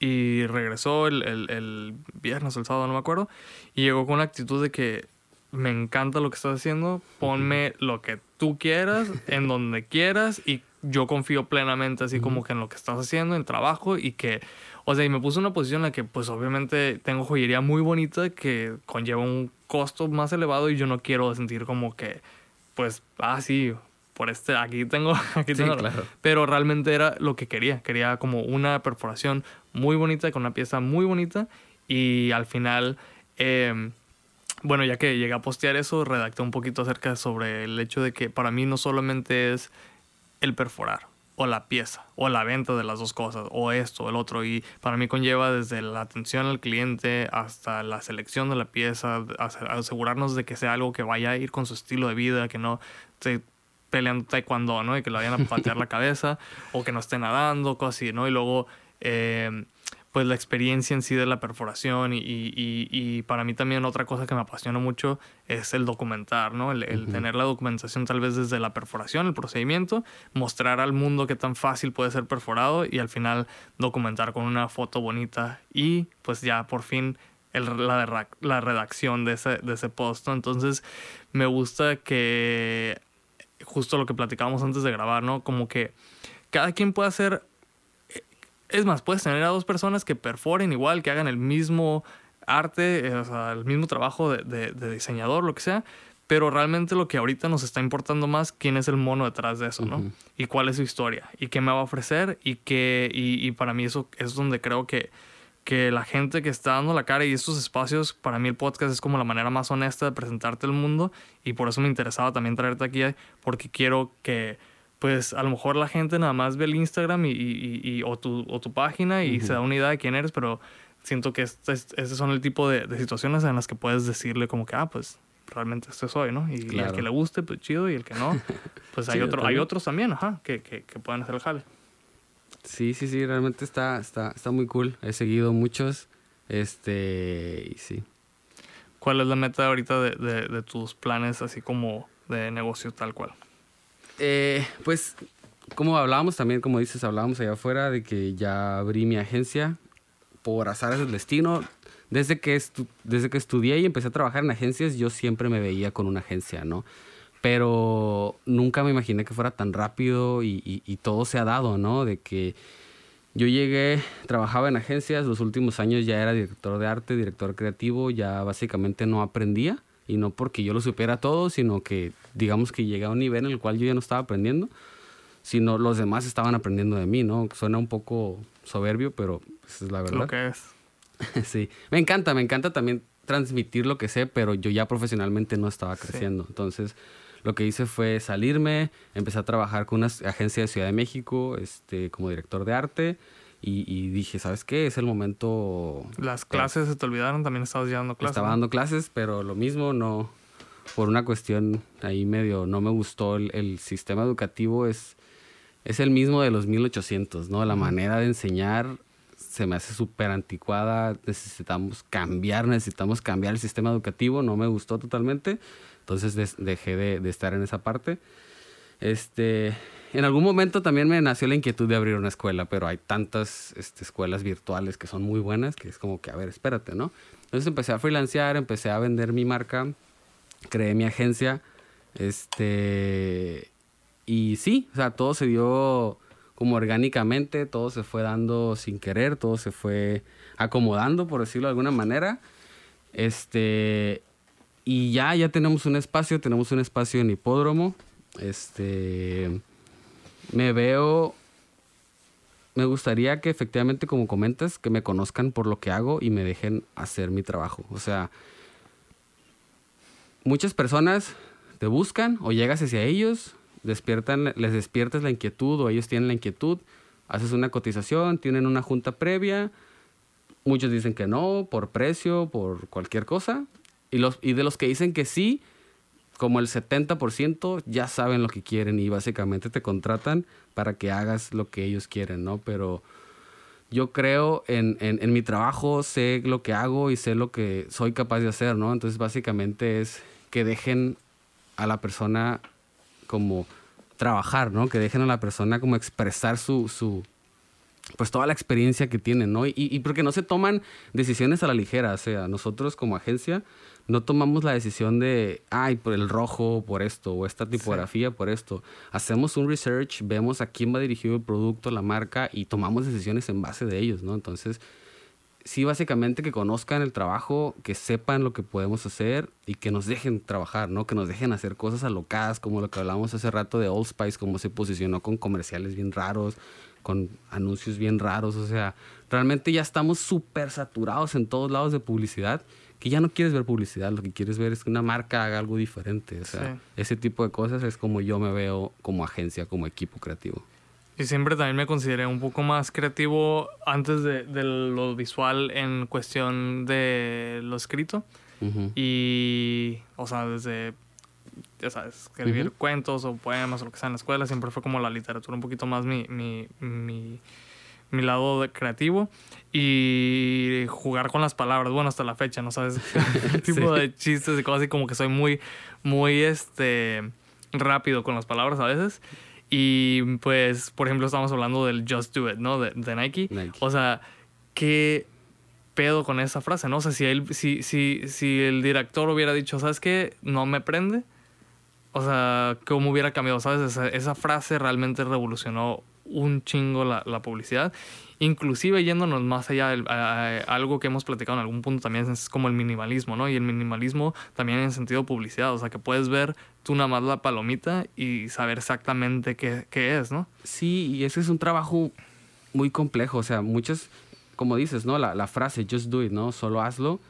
[SPEAKER 1] Y regresó el, el, el, viernes o el sábado, no me acuerdo. Y llegó con la actitud de que me encanta lo que estás haciendo, ponme lo que tú quieras, en [LAUGHS] donde quieras. Y yo confío plenamente así como que en lo que estás haciendo, en trabajo. Y que, o sea, y me puse en una posición en la que pues obviamente tengo joyería muy bonita que conlleva un costo más elevado y yo no quiero sentir como que pues, ah, sí, por este, aquí tengo, [LAUGHS] aquí tengo. Claro. Pero realmente era lo que quería. Quería como una perforación muy bonita, con una pieza muy bonita. Y al final, em, bueno, ya que llegué a postear eso, redacté un poquito acerca sobre el hecho de que para mí no solamente es el perforar o la pieza o la venta de las dos cosas o esto o el otro. Y para mí conlleva desde la atención al cliente hasta la selección de la pieza asegurarnos de que sea algo que vaya a ir con su estilo de vida que no esté peleando taekwondo no y que lo vayan a patear la [LAUGHS] cabeza o que no esté nadando cosas así no y luego eh, pues la experiencia en sí de la perforación y, y, y, para mí también otra cosa que me apasiona mucho es el documentar, ¿no? El, tener la documentación tal vez desde la perforación, el procedimiento, mostrar al mundo qué tan fácil puede ser perforado y al final documentar con una foto bonita y pues ya por fin el, la, la redacción de ese, de ese post, Entonces me gusta que justo lo que platicábamos antes de grabar, ¿no? Como que cada quien puede hacer es más, puedes tener a dos personas que perforen igual, que hagan el mismo arte, eh, o sea, el mismo trabajo de, diseñador, lo que sea, pero realmente lo que ahorita nos está importando más, quién es el mono detrás de eso, ¿no? Y cuál es su historia, y qué me va a ofrecer, y, qué, y, para mí eso es donde creo que, que la gente que está dando la cara y estos espacios, para mí el podcast es como la manera más honesta de presentarte el mundo, y por eso me interesaba también traerte aquí, porque quiero que pues a lo mejor la gente nada más ve el Instagram y, y, o, tu, o, tu, página y se da una idea de quién eres, pero siento que este, este son el tipo de, situaciones en las que puedes decirle como que, ah, pues realmente este soy, ¿no? Y, el que le guste, pues chido, y el que no, [LAUGHS] pues hay, otro, hay otros también, ajá, que, que, que, pueden hacer el jale.
[SPEAKER 2] Sí, sí, sí, realmente está, está, está muy cool. He seguido muchos, este, y sí.
[SPEAKER 1] ¿Cuál es la meta ahorita de, de, de tus planes así como de negocio tal cual?
[SPEAKER 2] Eh, pues, como hablábamos también, como dices, hablábamos allá afuera de que ya abrí mi agencia por azar del destino. Desde que, desde que estudié y empecé a trabajar en agencias, yo siempre me veía con una agencia, ¿no? Pero nunca me imaginé que fuera tan rápido y todo se ha dado, ¿no? De que yo llegué, trabajaba en agencias, los últimos años ya era director de arte, director creativo, ya básicamente no aprendía y no porque yo lo supiera todo, sino que digamos que llegué a un nivel en el cual yo ya no estaba aprendiendo, sino los demás estaban aprendiendo de mí, ¿no? Suena un poco soberbio, pero esa es la verdad.
[SPEAKER 1] Lo que es. [LAUGHS]
[SPEAKER 2] sí, me encanta, me encanta también transmitir lo que sé, pero yo ya profesionalmente no estaba creciendo. Entonces, lo que hice fue salirme, empecé a trabajar con una agencia de Ciudad de México, este, como director de arte. Y, dije, ¿sabes qué? Es el momento...
[SPEAKER 1] Las clases se te olvidaron, también estabas dando clases.
[SPEAKER 2] Estaba dando clases, pero lo mismo, no... Por una cuestión ahí medio, no me gustó el, sistema educativo, es, es el mismo de los 1800, ¿no? La manera de enseñar se me hace súper anticuada, necesitamos cambiar, necesitamos cambiar el sistema educativo, no me gustó totalmente, entonces dejé de, de estar en esa parte. Este, en algún momento también me nació la inquietud de abrir una escuela, pero hay tantas este, escuelas virtuales que son muy buenas que es como que, a ver, espérate, ¿no? Entonces empecé a freelancear, empecé a vender mi marca, creé mi agencia, este, y sí, o sea, todo se dio como orgánicamente, todo se fue dando sin querer, todo se fue acomodando, por decirlo de alguna manera. Este, y ya, ya tenemos un espacio, tenemos un espacio en hipódromo. Este, me veo, me gustaría que efectivamente, como comentas, que me conozcan por lo que hago y me dejen hacer mi trabajo. O sea, muchas personas te buscan o llegas hacia ellos, despiertan, les despiertas la inquietud o ellos tienen la inquietud, haces una cotización, tienen una junta previa, muchos dicen que no, por precio, por cualquier cosa, y, los, y de los que dicen que sí, como el 70% ya saben lo que quieren y básicamente te contratan para que hagas lo que ellos quieren, ¿no? Pero yo creo en, en, mi trabajo, sé lo que hago y sé lo que soy capaz de hacer, ¿no? Entonces básicamente es que dejen a la persona como trabajar, ¿no? Que dejen a la persona como expresar su, su pues toda la experiencia que tienen, ¿no? Y, y porque no se toman decisiones a la ligera, o sea, nosotros como agencia no tomamos la decisión de, ay, por el rojo, por esto, o esta tipografía, por esto. Hacemos un research, vemos a quién va dirigido el producto, la marca, y tomamos decisiones en base de ellos, ¿no? Entonces, sí, básicamente que conozcan el trabajo, que sepan lo que podemos hacer y que nos dejen trabajar, ¿no? Que nos dejen hacer cosas alocadas, como lo que hablábamos hace rato de Old Spice, cómo se posicionó con comerciales bien raros, con anuncios bien raros, o sea, realmente ya estamos súper saturados en todos lados de publicidad que ya no quieres ver publicidad, lo que quieres ver es que una marca haga algo diferente. O sea, ese tipo de cosas es como yo me veo como agencia, como equipo creativo.
[SPEAKER 1] Y siempre también me consideré un poco más creativo antes de, de lo visual en cuestión de lo escrito. Y, o sea, desde, ya sabes, escribir cuentos o poemas o lo que sea en la escuela, siempre fue como la literatura un poquito más mi, mi, mi mi lado de creativo y jugar con las palabras, bueno, hasta la fecha, ¿no sabes? [LAUGHS] Tipo de chistes y cosas así como que soy muy, muy, este, rápido con las palabras a veces. Y pues, por ejemplo, estamos hablando del Just Do It, ¿no? De, Nike. O sea, ¿qué pedo con esa frase, no? O sea, si, él, si, si, si el director hubiera dicho, ¿sabes qué? No me prende. O sea, ¿cómo hubiera cambiado? ¿Sabes? Esa, esa frase realmente revolucionó un chingo la, la publicidad. Inclusive yéndonos más allá, algo que hemos platicado en algún punto también es como el minimalismo, ¿no? Y el minimalismo también en sentido publicidad, o sea, que puedes ver tú nada más la palomita y saber exactamente qué, qué es, ¿no?
[SPEAKER 2] Sí, y ese es un trabajo muy complejo, o sea, muchas, como dices, ¿no? La, la frase, just do it, ¿no? Solo hazlo,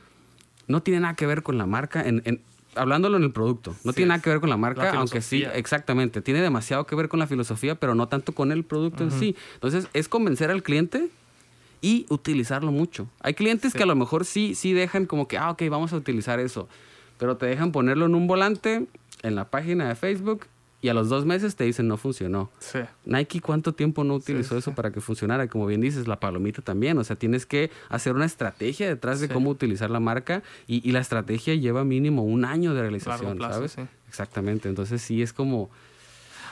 [SPEAKER 2] no tiene nada que ver con la marca. En, hablándolo en el producto. No tiene nada que ver con la marca, aunque sí, exactamente. Tiene demasiado que ver con la filosofía, pero no tanto con el producto en sí. Entonces, es convencer al cliente y utilizarlo mucho. Hay clientes que a lo mejor sí, sí dejan como que, ah, ok, vamos a utilizar eso. Pero te dejan ponerlo en un volante, en la página de Facebook, y a los dos meses te dicen no funcionó.
[SPEAKER 1] Sí.
[SPEAKER 2] Nike, ¿cuánto tiempo no utilizó eso para que funcionara? Como bien dices, la palomita también. O sea, tienes que hacer una estrategia detrás de cómo utilizar la marca y, y, la estrategia lleva mínimo un año de realización, ¿sabes? Exactamente. Entonces sí es como...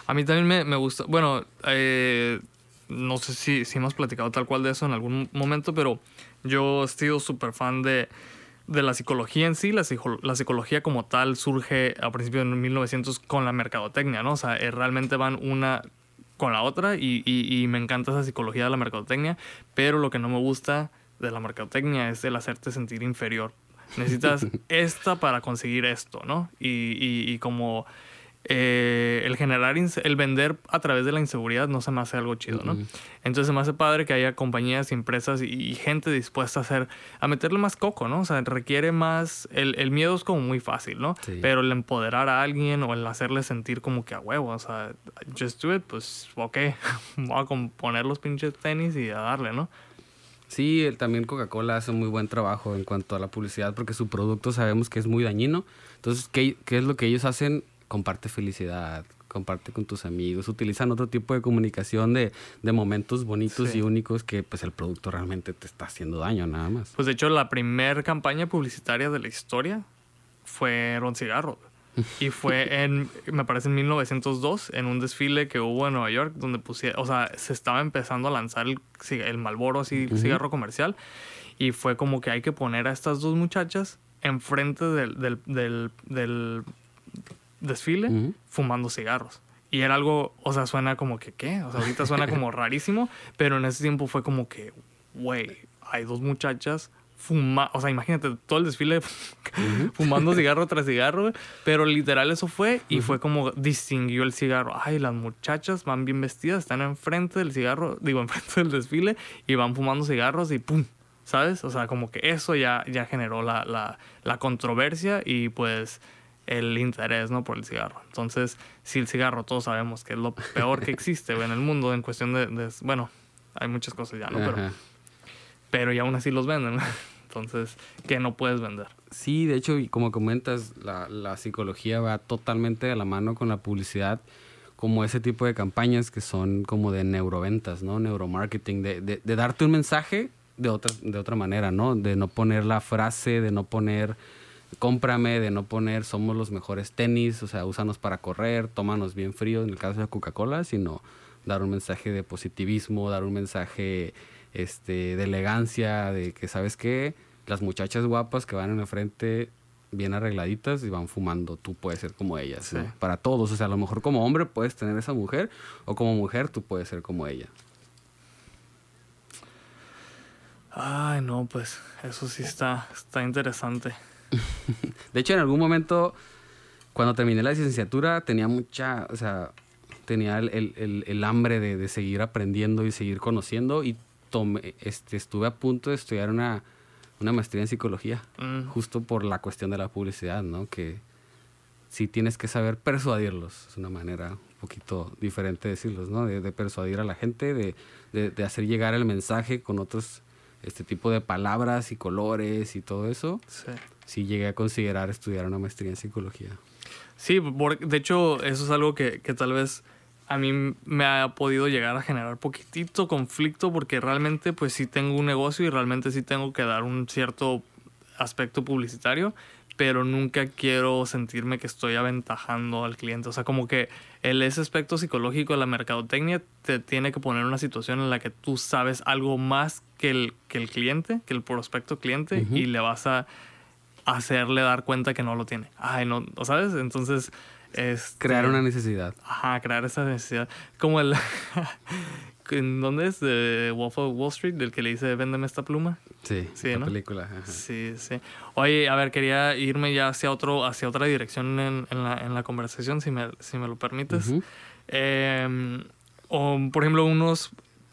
[SPEAKER 1] A mí también me, me gusta, bueno, eh, no sé si, si hemos platicado tal cual de eso en algún momento, pero yo he sido súper fan de de la psicología en sí, la, la, psicología como tal surge a principios de 1900 con la mercadotecnia, ¿no? O sea, eh, realmente van una con la otra y, y, me encanta esa psicología de la mercadotecnia, pero lo que no me gusta de la mercadotecnia es el hacerte sentir inferior. Necesitas [LAUGHS] esta para conseguir esto, ¿no? Y, y como eh, el generar, el vender a través de la inseguridad no se me hace algo chido, ¿no? Entonces se me hace padre que haya compañías, empresas y, gente dispuesta a hacer, a meterle más coco, ¿no? O sea, requiere más, el, el miedo es como muy fácil, ¿no? Pero el empoderar a alguien o el hacerle sentir como que a huevo, o sea, just do it, pues ok, [LAUGHS] voy a poner los pinches tenis y a darle, ¿no?
[SPEAKER 2] Sí, también Coca-Cola hace un muy buen trabajo en cuanto a la publicidad porque su producto sabemos que es muy dañino. Entonces, ¿qué, qué es lo que ellos hacen? Comparte felicidad, comparte con tus amigos, utilizan otro tipo de comunicación de, de momentos bonitos y únicos que pues el producto realmente te está haciendo daño nada más.
[SPEAKER 1] Pues de hecho la primera campaña publicitaria de la historia fue Ron Cigarro. Y fue [LAUGHS] en, me parece en 1902, en un desfile que hubo en Nueva York, donde pusieron, o sea, se estaba empezando a lanzar el, el Malboro, así, cigarro comercial. Y fue como que hay que poner a estas dos muchachas enfrente del, del, del, del desfile fumando cigarros. Y era algo, o sea, suena como que, ¿qué? O sea, ahorita suena como [LAUGHS] rarísimo, pero en ese tiempo fue como que, güey, hay dos muchachas fuma, o sea, imagínate todo el desfile [LAUGHS] fumando [LAUGHS] cigarro tras cigarro, pero literal eso fue y fue como distinguió el cigarro. Ay, las muchachas van bien vestidas, están enfrente del cigarro, digo, enfrente del desfile y van fumando cigarros y ¡pum! ¿Sabes? O sea, como que eso ya, ya generó la, la, la controversia y pues el interés, ¿no? Por el cigarro. Entonces, si el cigarro todos sabemos que es lo peor que existe en el mundo en cuestión de, bueno, hay muchas cosas ya, ¿no? Pero, pero y aún así los venden. Entonces, ¿qué no puedes vender?
[SPEAKER 2] Sí, de hecho, y como comentas, la, la psicología va totalmente de la mano con la publicidad, como ese tipo de campañas que son como de neuroventas, ¿no? Neuromarketing, de, de, de darte un mensaje de otra, de otra manera, ¿no? De no poner la frase, de no poner cómprame, de no poner somos los mejores tenis, o sea, úsanos para correr, tómanos bien frío en el caso de Coca-Cola, sino dar un mensaje de positivismo, dar un mensaje este, de elegancia, de que, ¿sabes qué? Las muchachas guapas que van en la frente bien arregladitas y van fumando, tú puedes ser como ellas, Para todos, o sea, a lo mejor como hombre puedes tener esa mujer o como mujer tú puedes ser como ella.
[SPEAKER 1] Ay, no, pues eso sí está, está interesante. [LAUGHS]
[SPEAKER 2] de hecho, en algún momento, cuando terminé la licenciatura, tenía mucha, o sea, tenía el, hambre de, seguir aprendiendo y seguir conociendo y este, estuve a punto de estudiar una, maestría en psicología, mm. justo por la cuestión de la publicidad, ¿no? Que sí tienes que saber persuadirlos, es una manera un poquito diferente de decirlos, ¿no? De, persuadir a la gente, de, hacer llegar el mensaje con otros, este tipo de palabras y colores y todo eso. Sí. Sí llegué a considerar estudiar una maestría en psicología.
[SPEAKER 1] Sí, de hecho, eso es algo que, que tal vez a mí me ha podido llegar a generar poquitito conflicto porque realmente pues sí tengo un negocio y realmente sí tengo que dar un cierto aspecto publicitario, pero nunca quiero sentirme que estoy aventajando al cliente. O sea, como que el, ese aspecto psicológico de la mercadotecnia te tiene que poner en una situación en la que tú sabes algo más que el, que el cliente, que el prospecto cliente, y le vas a hacerle dar cuenta que no lo tiene. Ay, no, ¿sabes? Entonces
[SPEAKER 2] este, crear una necesidad.
[SPEAKER 1] Ajá, crear esa necesidad. Como el... [LAUGHS] ¿En dónde es? De Wolf of Wall Street, del que le dice, véndeme esta pluma.
[SPEAKER 2] Sí, sí la película.
[SPEAKER 1] Sí, sí. Oye, a ver, quería irme ya hacia, otro, hacia otra dirección en, en, la, en la, conversación, si me, si me lo permites. Em, o, por ejemplo, unos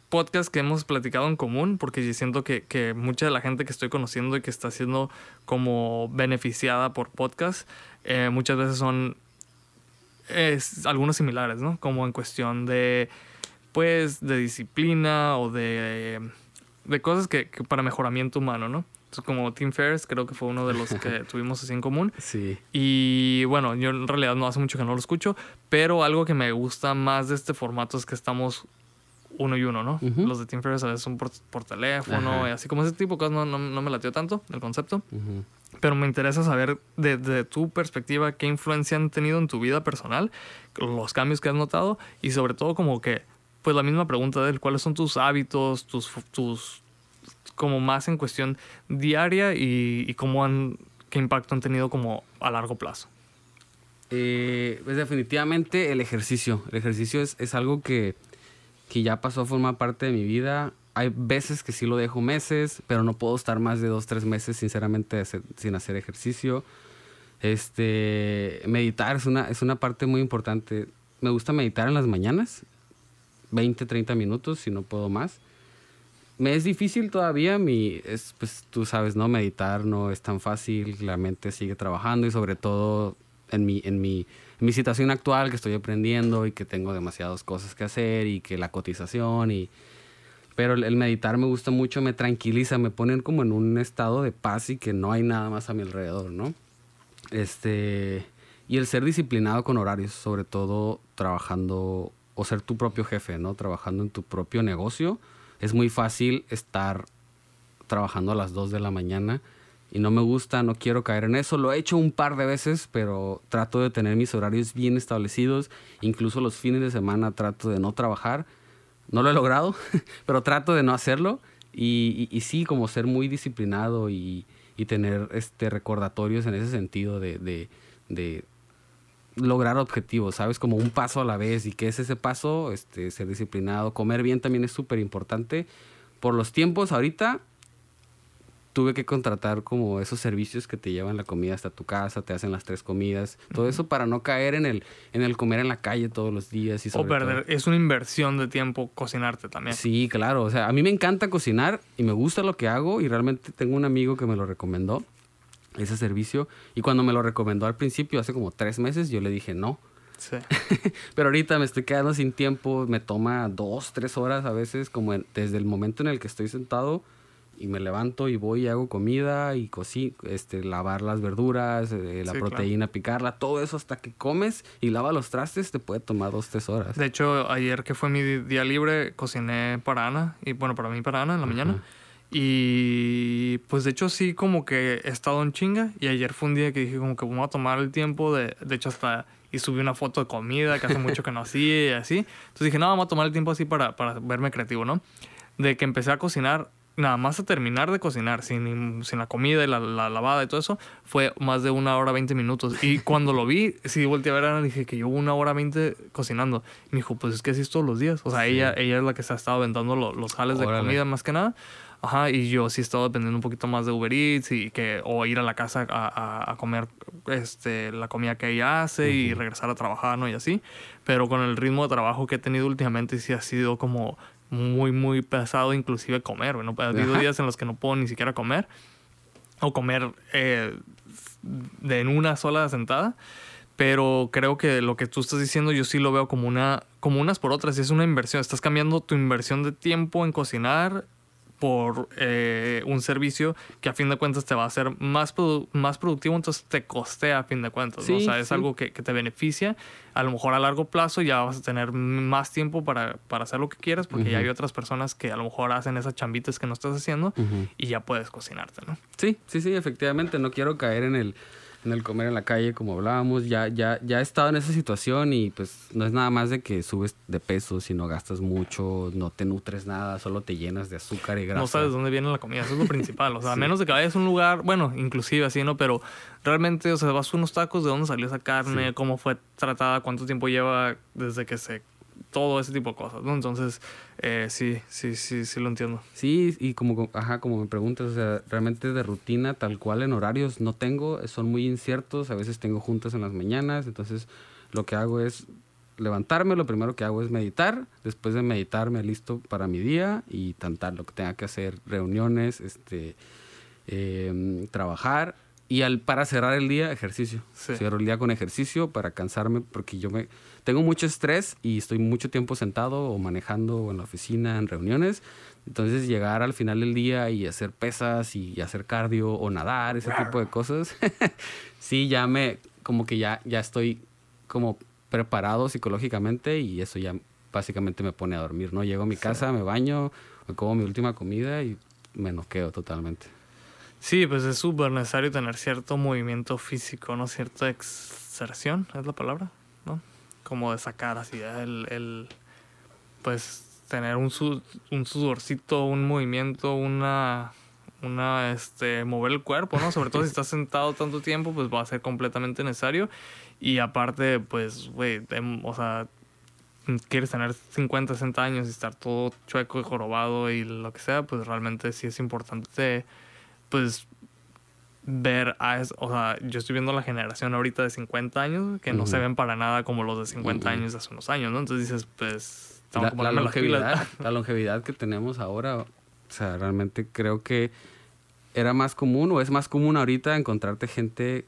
[SPEAKER 1] podcasts que hemos platicado en común, porque yo siento que, que, mucha de la gente que estoy conociendo y que está siendo como beneficiada por podcast, eh, muchas veces son es, algunos similares, ¿no? Como en cuestión de, pues, de disciplina o de, de cosas que, para mejoramiento humano, ¿no? Entonces, como Tim Ferriss creo que fue uno de los que [LAUGHS] tuvimos así en común.
[SPEAKER 2] Sí.
[SPEAKER 1] Y bueno, yo en realidad no hace mucho que no lo escucho, pero algo que me gusta más de este formato es que estamos uno y uno, ¿no? Los de Tim Ferriss a veces son por, teléfono y así como ese tipo de cosas no, no, me latió tanto el concepto. Pero me interesa saber desde tu perspectiva qué influencia han tenido en tu vida personal, los cambios que has notado y sobre todo como que, pues la misma pregunta de cuáles son tus hábitos, tus, tus como más en cuestión diaria y, cómo han, qué impacto han tenido como a largo plazo.
[SPEAKER 2] Eh, pues definitivamente el ejercicio. El ejercicio es, es algo que, que ya pasó a formar parte de mi vida hay veces que sí lo dejo meses, pero no puedo estar más de dos, tres meses, sinceramente, sin hacer ejercicio. Este, meditar es una, es una parte muy importante. Me gusta meditar en las mañanas, 20, 30 minutos, si no puedo más. Me es difícil todavía, mi, es, pues tú sabes, ¿no? Meditar no es tan fácil, la mente sigue trabajando y sobre todo en mi, en mi, mi situación actual que estoy aprendiendo y que tengo demasiadas cosas que hacer y que la cotización y pero el, meditar me gusta mucho, me tranquiliza, me pone como en un estado de paz y que no hay nada más a mi alrededor, ¿no? Este, y el ser disciplinado con horarios, sobre todo trabajando o ser tu propio jefe, ¿no? Trabajando en tu propio negocio. Es muy fácil estar trabajando a las 2 de la mañana y no me gusta, no quiero caer en eso. Lo he hecho un par de veces, pero trato de tener mis horarios bien establecidos. Incluso los fines de semana trato de no trabajar no lo he logrado, [LAUGHS] pero trato de no hacerlo. Y, y, sí, como ser muy disciplinado y, y, tener este, recordatorios en ese sentido de, de, de, lograr objetivos, ¿sabes? Como un paso a la vez. ¿Y qué es ese paso? Este, ser disciplinado. Comer bien también es súper importante. Por los tiempos ahorita, tuve que contratar como esos servicios que te llevan la comida hasta tu casa, te hacen las tres comidas, todo eso para no caer en el, en el comer en la calle todos los días. Y
[SPEAKER 1] o perder, es una inversión de tiempo cocinarte también.
[SPEAKER 2] Sí, claro, o sea, a mí me encanta cocinar y me gusta lo que hago y realmente tengo un amigo que me lo recomendó, ese servicio, y cuando me lo recomendó al principio, hace como tres meses, yo le dije no. Sí. [LAUGHS] Pero ahorita me estoy quedando sin tiempo, me toma dos, tres horas a veces, como desde el momento en el que estoy sentado y me levanto y voy y hago comida y cocino, este, lavar las verduras, eh, la proteína, picarla, todo eso hasta que comes y lava los trastes te puede tomar dos, tres horas.
[SPEAKER 1] De hecho, ayer que fue mi día libre, cociné para Ana, y bueno, para mí para Ana en la mañana. Y pues de hecho sí como que he estado en chinga y ayer fue un día que dije como que vamos a tomar el tiempo de, de hecho hasta y subí una foto de comida que hace [LAUGHS] mucho que no hacía y así. Entonces dije, no, vamos a tomar el tiempo así para, para verme creativo, ¿no? De que empecé a cocinar nada más a terminar de cocinar, sin, sin la comida y la, lavada y todo eso, fue más de una hora 20 minutos. Y [LAUGHS] cuando lo vi, sí volteé a ver a Ana y dije que yo una hora 20 cocinando. Y me dijo, pues es que así es todos los días. O sea, ella, ella es la que se ha estado aventando los jales de comida más que nada. Ajá, y yo sí he estado dependiendo un poquito más de Uber Eats y que, o ir a la casa a, a, comer este, la comida que ella hace y regresar a trabajar, ¿no? Y así. Pero con el ritmo de trabajo que he tenido últimamente sí ha sido como muy, muy pesado inclusive comer. ¿no? Ha habido días en los que no puedo ni siquiera comer o comer eh, de en una sola sentada. Pero creo que lo que tú estás diciendo yo sí lo veo como una como unas por otras. Es una inversión. Estás cambiando tu inversión de tiempo en cocinar por eh, un servicio que a fin de cuentas te va a hacer más, más productivo, entonces te costea a fin de cuentas. O sea, es algo que, que, te beneficia. A lo mejor a largo plazo ya vas a tener más tiempo para, para hacer lo que quieras porque ya hay otras personas que a lo mejor hacen esas chambitas que no estás haciendo y ya puedes cocinarte, ¿no?
[SPEAKER 2] Sí, sí, sí, efectivamente. No quiero caer en el en el comer en la calle, como hablábamos, ya, ya, ya he estado en esa situación y pues no es nada más de que subes de peso, sino gastas mucho, no te nutres nada, solo te llenas de azúcar y grasa.
[SPEAKER 1] No sabes dónde viene la comida, eso es lo principal. O sea, a [LAUGHS] menos de que vayas a un lugar, bueno, inclusive así, ¿no? Pero realmente, o sea, vas a unos tacos, ¿de dónde salió esa carne? ¿Cómo fue tratada? ¿Cuánto tiempo lleva desde que se todo ese tipo de cosas, ¿no? Entonces, eh, sí, sí, sí, sí lo entiendo.
[SPEAKER 2] Sí, y como, ajá, como me preguntas, o sea, realmente de rutina tal cual en horarios no tengo, son muy inciertos, a veces tengo juntas en las mañanas, entonces lo que hago es levantarme, lo primero que hago es meditar, después de meditar me listo para mi día y tantar lo que tenga que hacer, reuniones, este, em, trabajar y al, para cerrar el día, ejercicio. Cierro el día con ejercicio para cansarme porque yo me tengo mucho estrés y estoy mucho tiempo sentado o manejando o en la oficina, en reuniones. Entonces llegar al final del día y hacer pesas y hacer cardio o nadar, ese tipo de cosas, [LAUGHS] sí, ya me, como que ya, ya estoy como preparado psicológicamente y eso ya básicamente me pone a dormir, ¿no? Llego a mi casa, me baño, me como mi última comida y me noqueo totalmente.
[SPEAKER 1] Sí, pues es súper necesario tener cierto movimiento físico, ¿no? Cierta exerción, es la palabra, ¿no? Como de sacar así el, el pues tener un, un sudorcito, un movimiento, una, una, este, mover el cuerpo, ¿no? Sobre todo si [LAUGHS] estás sentado tanto tiempo, pues va a ser completamente necesario. Y aparte, pues, güey, o sea, quieres tener 50, 60 años y estar todo chueco y jorobado y lo que sea, pues realmente sí es importante pues ver a eso, o sea, yo estoy viendo la generación ahorita de 50 años que no se ven para nada como los de 50 años de hace unos años, ¿no? Entonces dices, pues,
[SPEAKER 2] la, la, longevidad, la longevidad que tenemos ahora, o sea, realmente creo que era más común o es más común ahorita encontrarte gente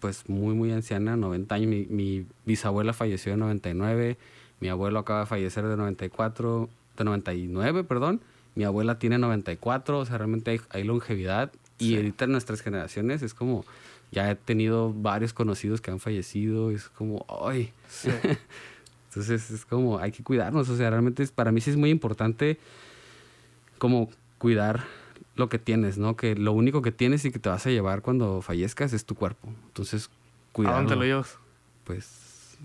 [SPEAKER 2] pues muy, muy anciana, 90 años. Mi, mi bisabuela falleció de 99, mi abuelo acaba de fallecer de 94, de 99, perdón. Mi abuela tiene 94, o sea, realmente hay, hay longevidad y ahorita en nuestras generaciones es como, ya he tenido varios conocidos que han fallecido, es como, ay. [LAUGHS] Entonces es como, hay que cuidarnos, o sea, realmente es, para mí sí es muy importante como cuidar lo que tienes, ¿no? Que lo único que tienes y que te vas a llevar cuando fallezcas es tu cuerpo. Entonces, cuidarlo. ¿A
[SPEAKER 1] dónde lo llevas?
[SPEAKER 2] Pues,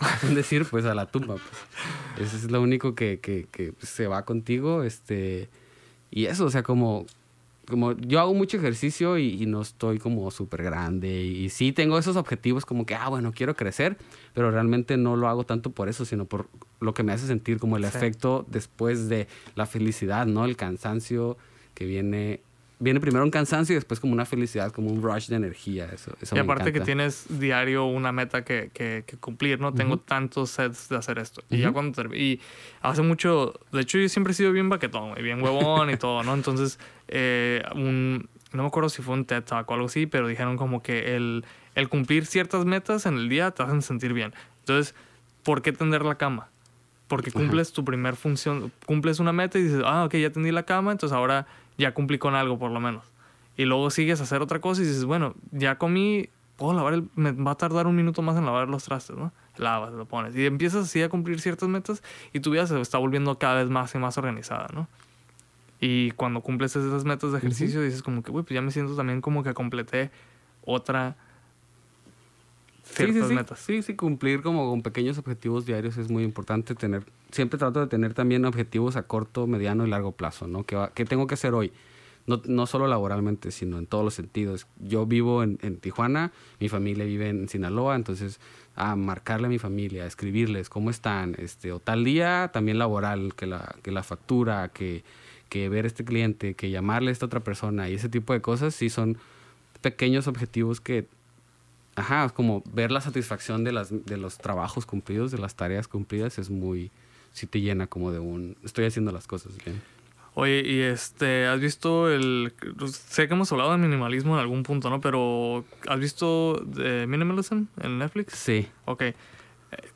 [SPEAKER 2] [LAUGHS] decir, pues a la tumba. Pues. Eso es lo único que, que, que se va contigo, este... Y eso, o sea, como como yo hago mucho ejercicio y, no estoy como súper grande y, sí tengo esos objetivos como que, ah, bueno, quiero crecer, pero realmente no lo hago tanto por eso, sino por lo que me hace sentir como el efecto después de la felicidad, ¿no? El cansancio que viene viene primero un cansancio y después como una felicidad, como un rush de energía. Eso, eso
[SPEAKER 1] Y
[SPEAKER 2] me
[SPEAKER 1] aparte que
[SPEAKER 2] encanta.
[SPEAKER 1] tienes diario una meta que, que- que cumplir, ¿no? Tengo tantos sets de hacer esto. Y ya cuando Y hace mucho... De hecho, yo siempre he sido bien baquetón, güey, bien huevón y todo, ¿no? Entonces, eh, un... No me acuerdo si fue un TED Talk o algo así, pero dijeron como que el, el cumplir ciertas metas en el día te hacen sentir bien. Entonces, ¿por qué tender la cama? Porque cumples tu primer función, cumples una meta y dices, ah, ok, ya tendí la cama, entonces ahora ya cumplí con algo por lo menos. Y luego sigues a hacer otra cosa y dices, bueno, ya comí, puedo lavar el, me va a tardar un minuto más en lavar los trastes, ¿no? Lavas, lo pones. Y empiezas así a cumplir ciertas metas y tu vida se está volviendo cada vez más y más organizada, ¿no? Y cuando cumples esas metas de ejercicio dices como que, güey, pues ya me siento también como que completé otra ciertas
[SPEAKER 2] sí, sí.
[SPEAKER 1] metas.
[SPEAKER 2] Sí, sí, cumplir como con pequeños objetivos diarios es muy importante. Tener, siempre trato de tener también objetivos a corto, mediano y largo plazo, ¿no? ¿Qué, va- qué tengo que hacer hoy? No, no solo laboralmente, sino en todos los sentidos. Yo vivo en, en Tijuana, mi familia vive en Sinaloa, entonces a marcarle a mi familia, a escribirles cómo están, este, o tal día también laboral, que la, que la factura, que, que ver a este cliente, que llamarle a esta otra persona y ese tipo de cosas, sí son pequeños objetivos que Ajá, como ver la satisfacción de, las, de los trabajos cumplidos, de las tareas cumplidas, es muy... Sí te llena como de un... Estoy haciendo las cosas bien.
[SPEAKER 1] Oye, y este, ¿has visto el... Sé que hemos hablado de minimalismo en algún punto, ¿no? Pero ¿has visto Minimalism en Netflix?
[SPEAKER 2] Sí.
[SPEAKER 1] Ok. Eh,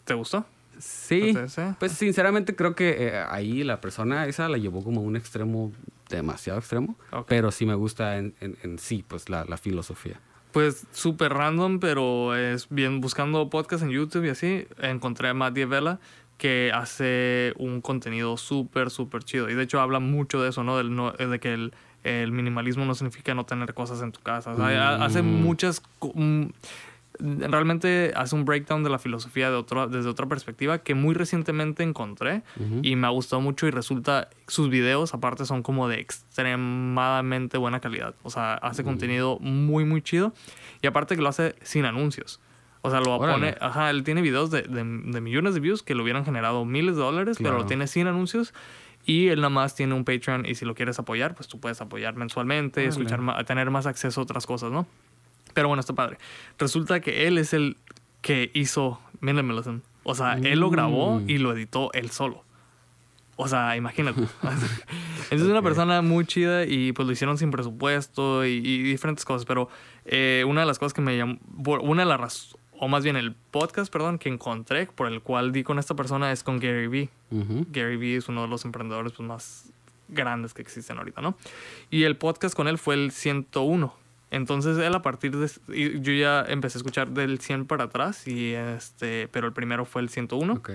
[SPEAKER 1] ¿Te gustó?
[SPEAKER 2] Sí.
[SPEAKER 1] Entonces, ¿eh?
[SPEAKER 2] Pues sinceramente creo que eh, ahí la persona esa la llevó como a un extremo demasiado extremo. Pero sí me gusta en, en, en sí, pues la, la filosofía.
[SPEAKER 1] Pues súper random, pero es bien buscando podcast en YouTube y así, encontré a Matt Diavela que hace un contenido súper, súper chido. Y de hecho habla mucho de eso, ¿no? Del, no- de que el, el minimalismo no significa no tener cosas en tu casa. O sea, ha- hace
[SPEAKER 2] Mm.
[SPEAKER 1] muchas... mm, Realmente hace un breakdown de la filosofía de otro, desde otra perspectiva que muy recientemente encontré y me ha gustado mucho y resulta sus videos aparte son como de extremadamente buena calidad. O sea, hace contenido muy muy chido y aparte que lo hace sin anuncios. O sea, lo
[SPEAKER 2] Órale.
[SPEAKER 1] pone, ajá, él tiene videos de, de- de millones de views que le hubieran generado miles de dólares, pero lo tiene sin anuncios. Y él nada más tiene un Patreon y si lo quieres apoyar, pues tú puedes apoyar mensualmente,
[SPEAKER 2] Órale.
[SPEAKER 1] escuchar tener más acceso a otras cosas, ¿no? Pero bueno, está padre. Resulta que él es el que hizo Minimalism. O sea, él lo grabó
[SPEAKER 2] Mm.
[SPEAKER 1] y lo editó él solo. O sea, imagínate. Entonces [LAUGHS] es una persona muy chida y pues lo hicieron sin presupuesto y, y diferentes cosas. Pero eh, una de las cosas que me llamó, una de las razones, o más bien el podcast, perdón, que encontré por el cual di con esta persona es con Gary Vee. Gary Vee es uno de los emprendedores pues, más grandes que existen ahorita, ¿no? Y el podcast con él fue el 101. Entonces él a partir de... Yo ya empecé a escuchar del 100 para atrás, y este, pero el primero fue el 101
[SPEAKER 2] Ok.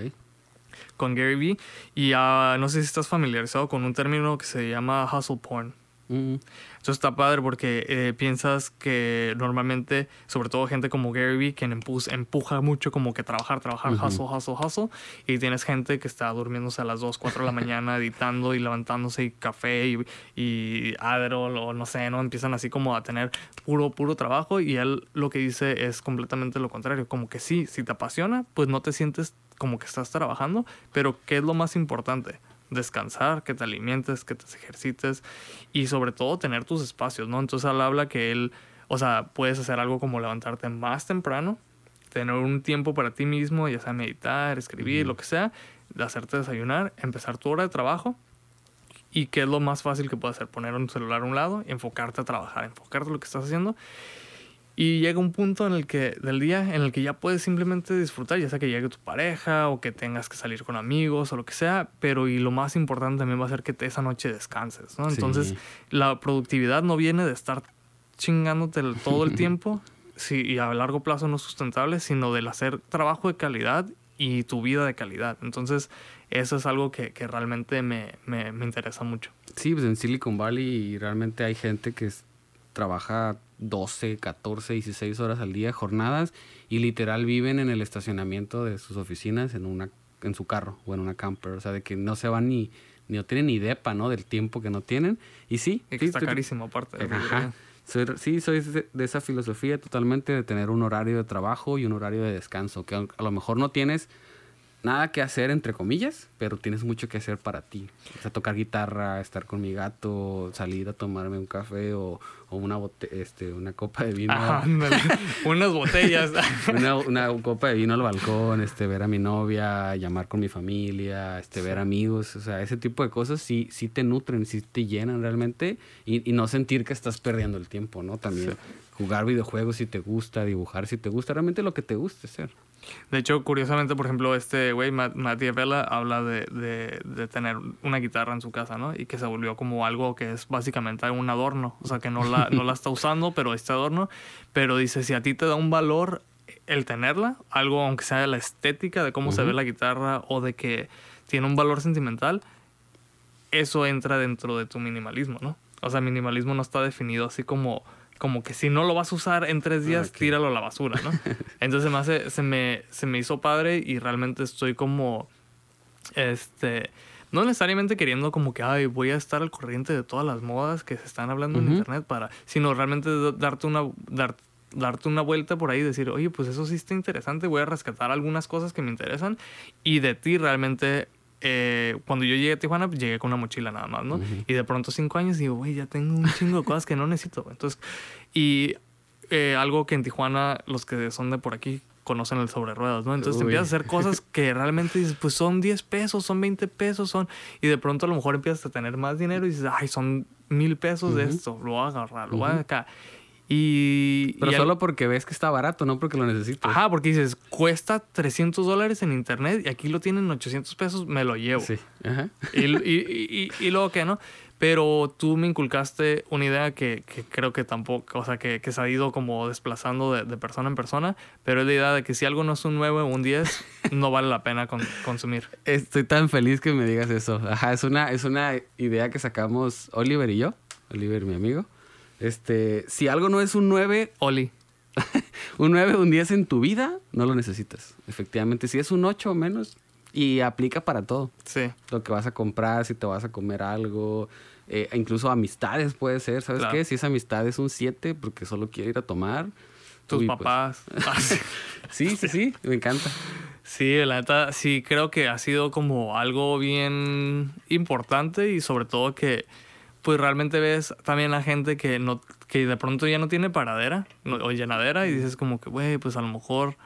[SPEAKER 1] con Gary Vee. Y ah, no sé si estás familiarizado con un término que se llama hustle porn.
[SPEAKER 2] Ujú.
[SPEAKER 1] Eso está padre porque eh, piensas que normalmente, sobre todo gente como Gary Vee, quien empu- empuja mucho como que trabajar, trabajar,
[SPEAKER 2] Ujú.
[SPEAKER 1] hustle, hustle, hustle, y tienes gente que está durmiéndose a las 2, 4 de la mañana editando y levantándose y café y, y Adderall o no sé, ¿no? Empiezan así como a tener puro, puro trabajo y él lo que dice es completamente lo contrario, como que sí, si te apasiona, pues no te sientes como que estás trabajando, pero ¿qué es lo más importante? Descansar, que te alimentes, que te ejercites y sobre todo tener tus espacios, ¿no? Entonces él habla que él, o sea, puedes hacer algo como levantarte más temprano, tener un tiempo para ti mismo, ya sea meditar, escribir, lo que sea, de hacerte desayunar, empezar tu hora de trabajo y qué es lo más fácil que puedes hacer, poner un celular a un lado, enfocarte a trabajar, enfocarte en lo que estás haciendo y llega un punto en el que del día en el que ya puedes simplemente disfrutar, ya sea que llegue tu pareja o que tengas que salir con amigos o lo que sea, pero y lo más importante también va a ser que te, esa noche descanses, ¿no?
[SPEAKER 2] Sí.
[SPEAKER 1] Entonces, la productividad no viene de estar chingándote el- todo el [LAUGHS] tiempo sí, y a largo plazo no es sustentable, sino del hacer trabajo de calidad y tu vida de calidad. Entonces, eso es algo que, que realmente me, me, me interesa mucho.
[SPEAKER 2] Sí, pues en Silicon Valley realmente hay gente que es- trabaja 12, 14, 16 horas al día, jornadas, y literal viven en el estacionamiento de sus oficinas en una en su carro o en una camper, o sea, de que no se van ni ni no tienen ni depa, ¿no? Del tiempo que no tienen. Y sí,
[SPEAKER 1] Y que
[SPEAKER 2] sí,
[SPEAKER 1] está carísimo aparte. de
[SPEAKER 2] Ajá. Soy- sí, soy de esa filosofía totalmente de tener un horario de trabajo y un horario de descanso, que a lo mejor no tienes nada que hacer, entre comillas, pero tienes mucho que hacer para ti. O sea, tocar guitarra, estar con mi gato, salir a tomarme un café o, o una, este, una copa de vino.
[SPEAKER 1] Ajá, ándale. [LAUGHS] Unas botellas.
[SPEAKER 2] una, una copa de vino al balcón, este, ver a mi novia, llamar con mi familia, este, ver amigos, o sea, ese tipo de cosas sí, sí te nutren, sí te llenan realmente y, y no sentir que estás perdiendo el tiempo, ¿no? También jugar videojuegos si te gusta, dibujar si te gusta, realmente lo que te guste hacer.
[SPEAKER 1] De hecho, curiosamente, por ejemplo, este güey, Matt, Mattia Vela, habla de, de, de tener una guitarra en su casa, ¿no? Y que se volvió como algo que es básicamente un adorno. O sea, que no la, no la está usando, pero este adorno. Pero dice, si a ti te da un valor el tenerla, algo aunque sea de la estética, de cómo se ve la guitarra o de que tiene un valor sentimental, eso entra dentro de tu minimalismo, ¿no? O sea, minimalismo no está definido así como como que si no lo vas a usar en tres días, tíralo a la basura, ¿no? [LAUGHS] Entonces me hace- se, me, se me hizo padre y realmente estoy como, este, no necesariamente queriendo como que, ay, voy a estar al corriente de todas las modas que se están hablando en internet para, sino realmente da- darte una, dar- darte una vuelta por ahí y decir, oye, pues eso sí está interesante, voy a rescatar algunas cosas que me interesan y de ti realmente... eh, cuando yo llegué a Tijuana, pues, llegué con una mochila nada más, ¿no?
[SPEAKER 2] Ujú.
[SPEAKER 1] Y de pronto cinco años digo, güey, ya tengo un chingo de cosas que no necesito. güey". Entonces, y eh, algo que en Tijuana, los que son de por aquí, conocen el sobre ruedas, ¿no? Entonces te empiezas a hacer cosas [LAUGHS] que realmente dices, pues son 10 pesos, son 20 pesos, son... Y de pronto a lo mejor empiezas a tener más dinero y dices, ay, son mil pesos de esto, lo voy a agarrar, lo voy a acá. Y...
[SPEAKER 2] Pero
[SPEAKER 1] y al-
[SPEAKER 2] solo porque ves que está barato, no porque lo necesitas.
[SPEAKER 1] Ajá, porque dices, cuesta 300 dólares en internet y aquí lo tienen 800 pesos, me lo llevo.
[SPEAKER 2] Sí. Ajá.
[SPEAKER 1] Y, y, y, y luego que no. Pero tú me inculcaste una idea que, que creo que tampoco, o sea, que, que se ha ido como desplazando de, de persona en persona, pero es la idea de que si algo no es un 9 o un 10, no vale la pena con- consumir.
[SPEAKER 2] Estoy tan feliz que me digas eso. Ajá, es una, es una idea que sacamos Oliver y yo. Oliver, mi amigo. Este, si algo no es un 9,
[SPEAKER 1] Oli. [LAUGHS]
[SPEAKER 2] un 9 o un 10 en tu vida, no lo necesitas. Efectivamente, si es un 8 o menos, y aplica para todo.
[SPEAKER 1] Sí.
[SPEAKER 2] Lo que vas a comprar, si te vas a comer algo, eh, incluso amistades puede ser, ¿sabes
[SPEAKER 1] Claro.
[SPEAKER 2] qué? Si esa amistad es un 7 porque solo quiere ir a tomar.
[SPEAKER 1] Tus
[SPEAKER 2] uy, pues,
[SPEAKER 1] papás. [LAUGHS] Ah, sí.
[SPEAKER 2] sí, sí, sí, me encanta.
[SPEAKER 1] Sí, la neta, sí creo que ha sido como algo bien importante y sobre todo que pues realmente ves también a gente que no que de pronto ya no tiene paradera no- o llenadera y dices como que, güey, pues a lo mejor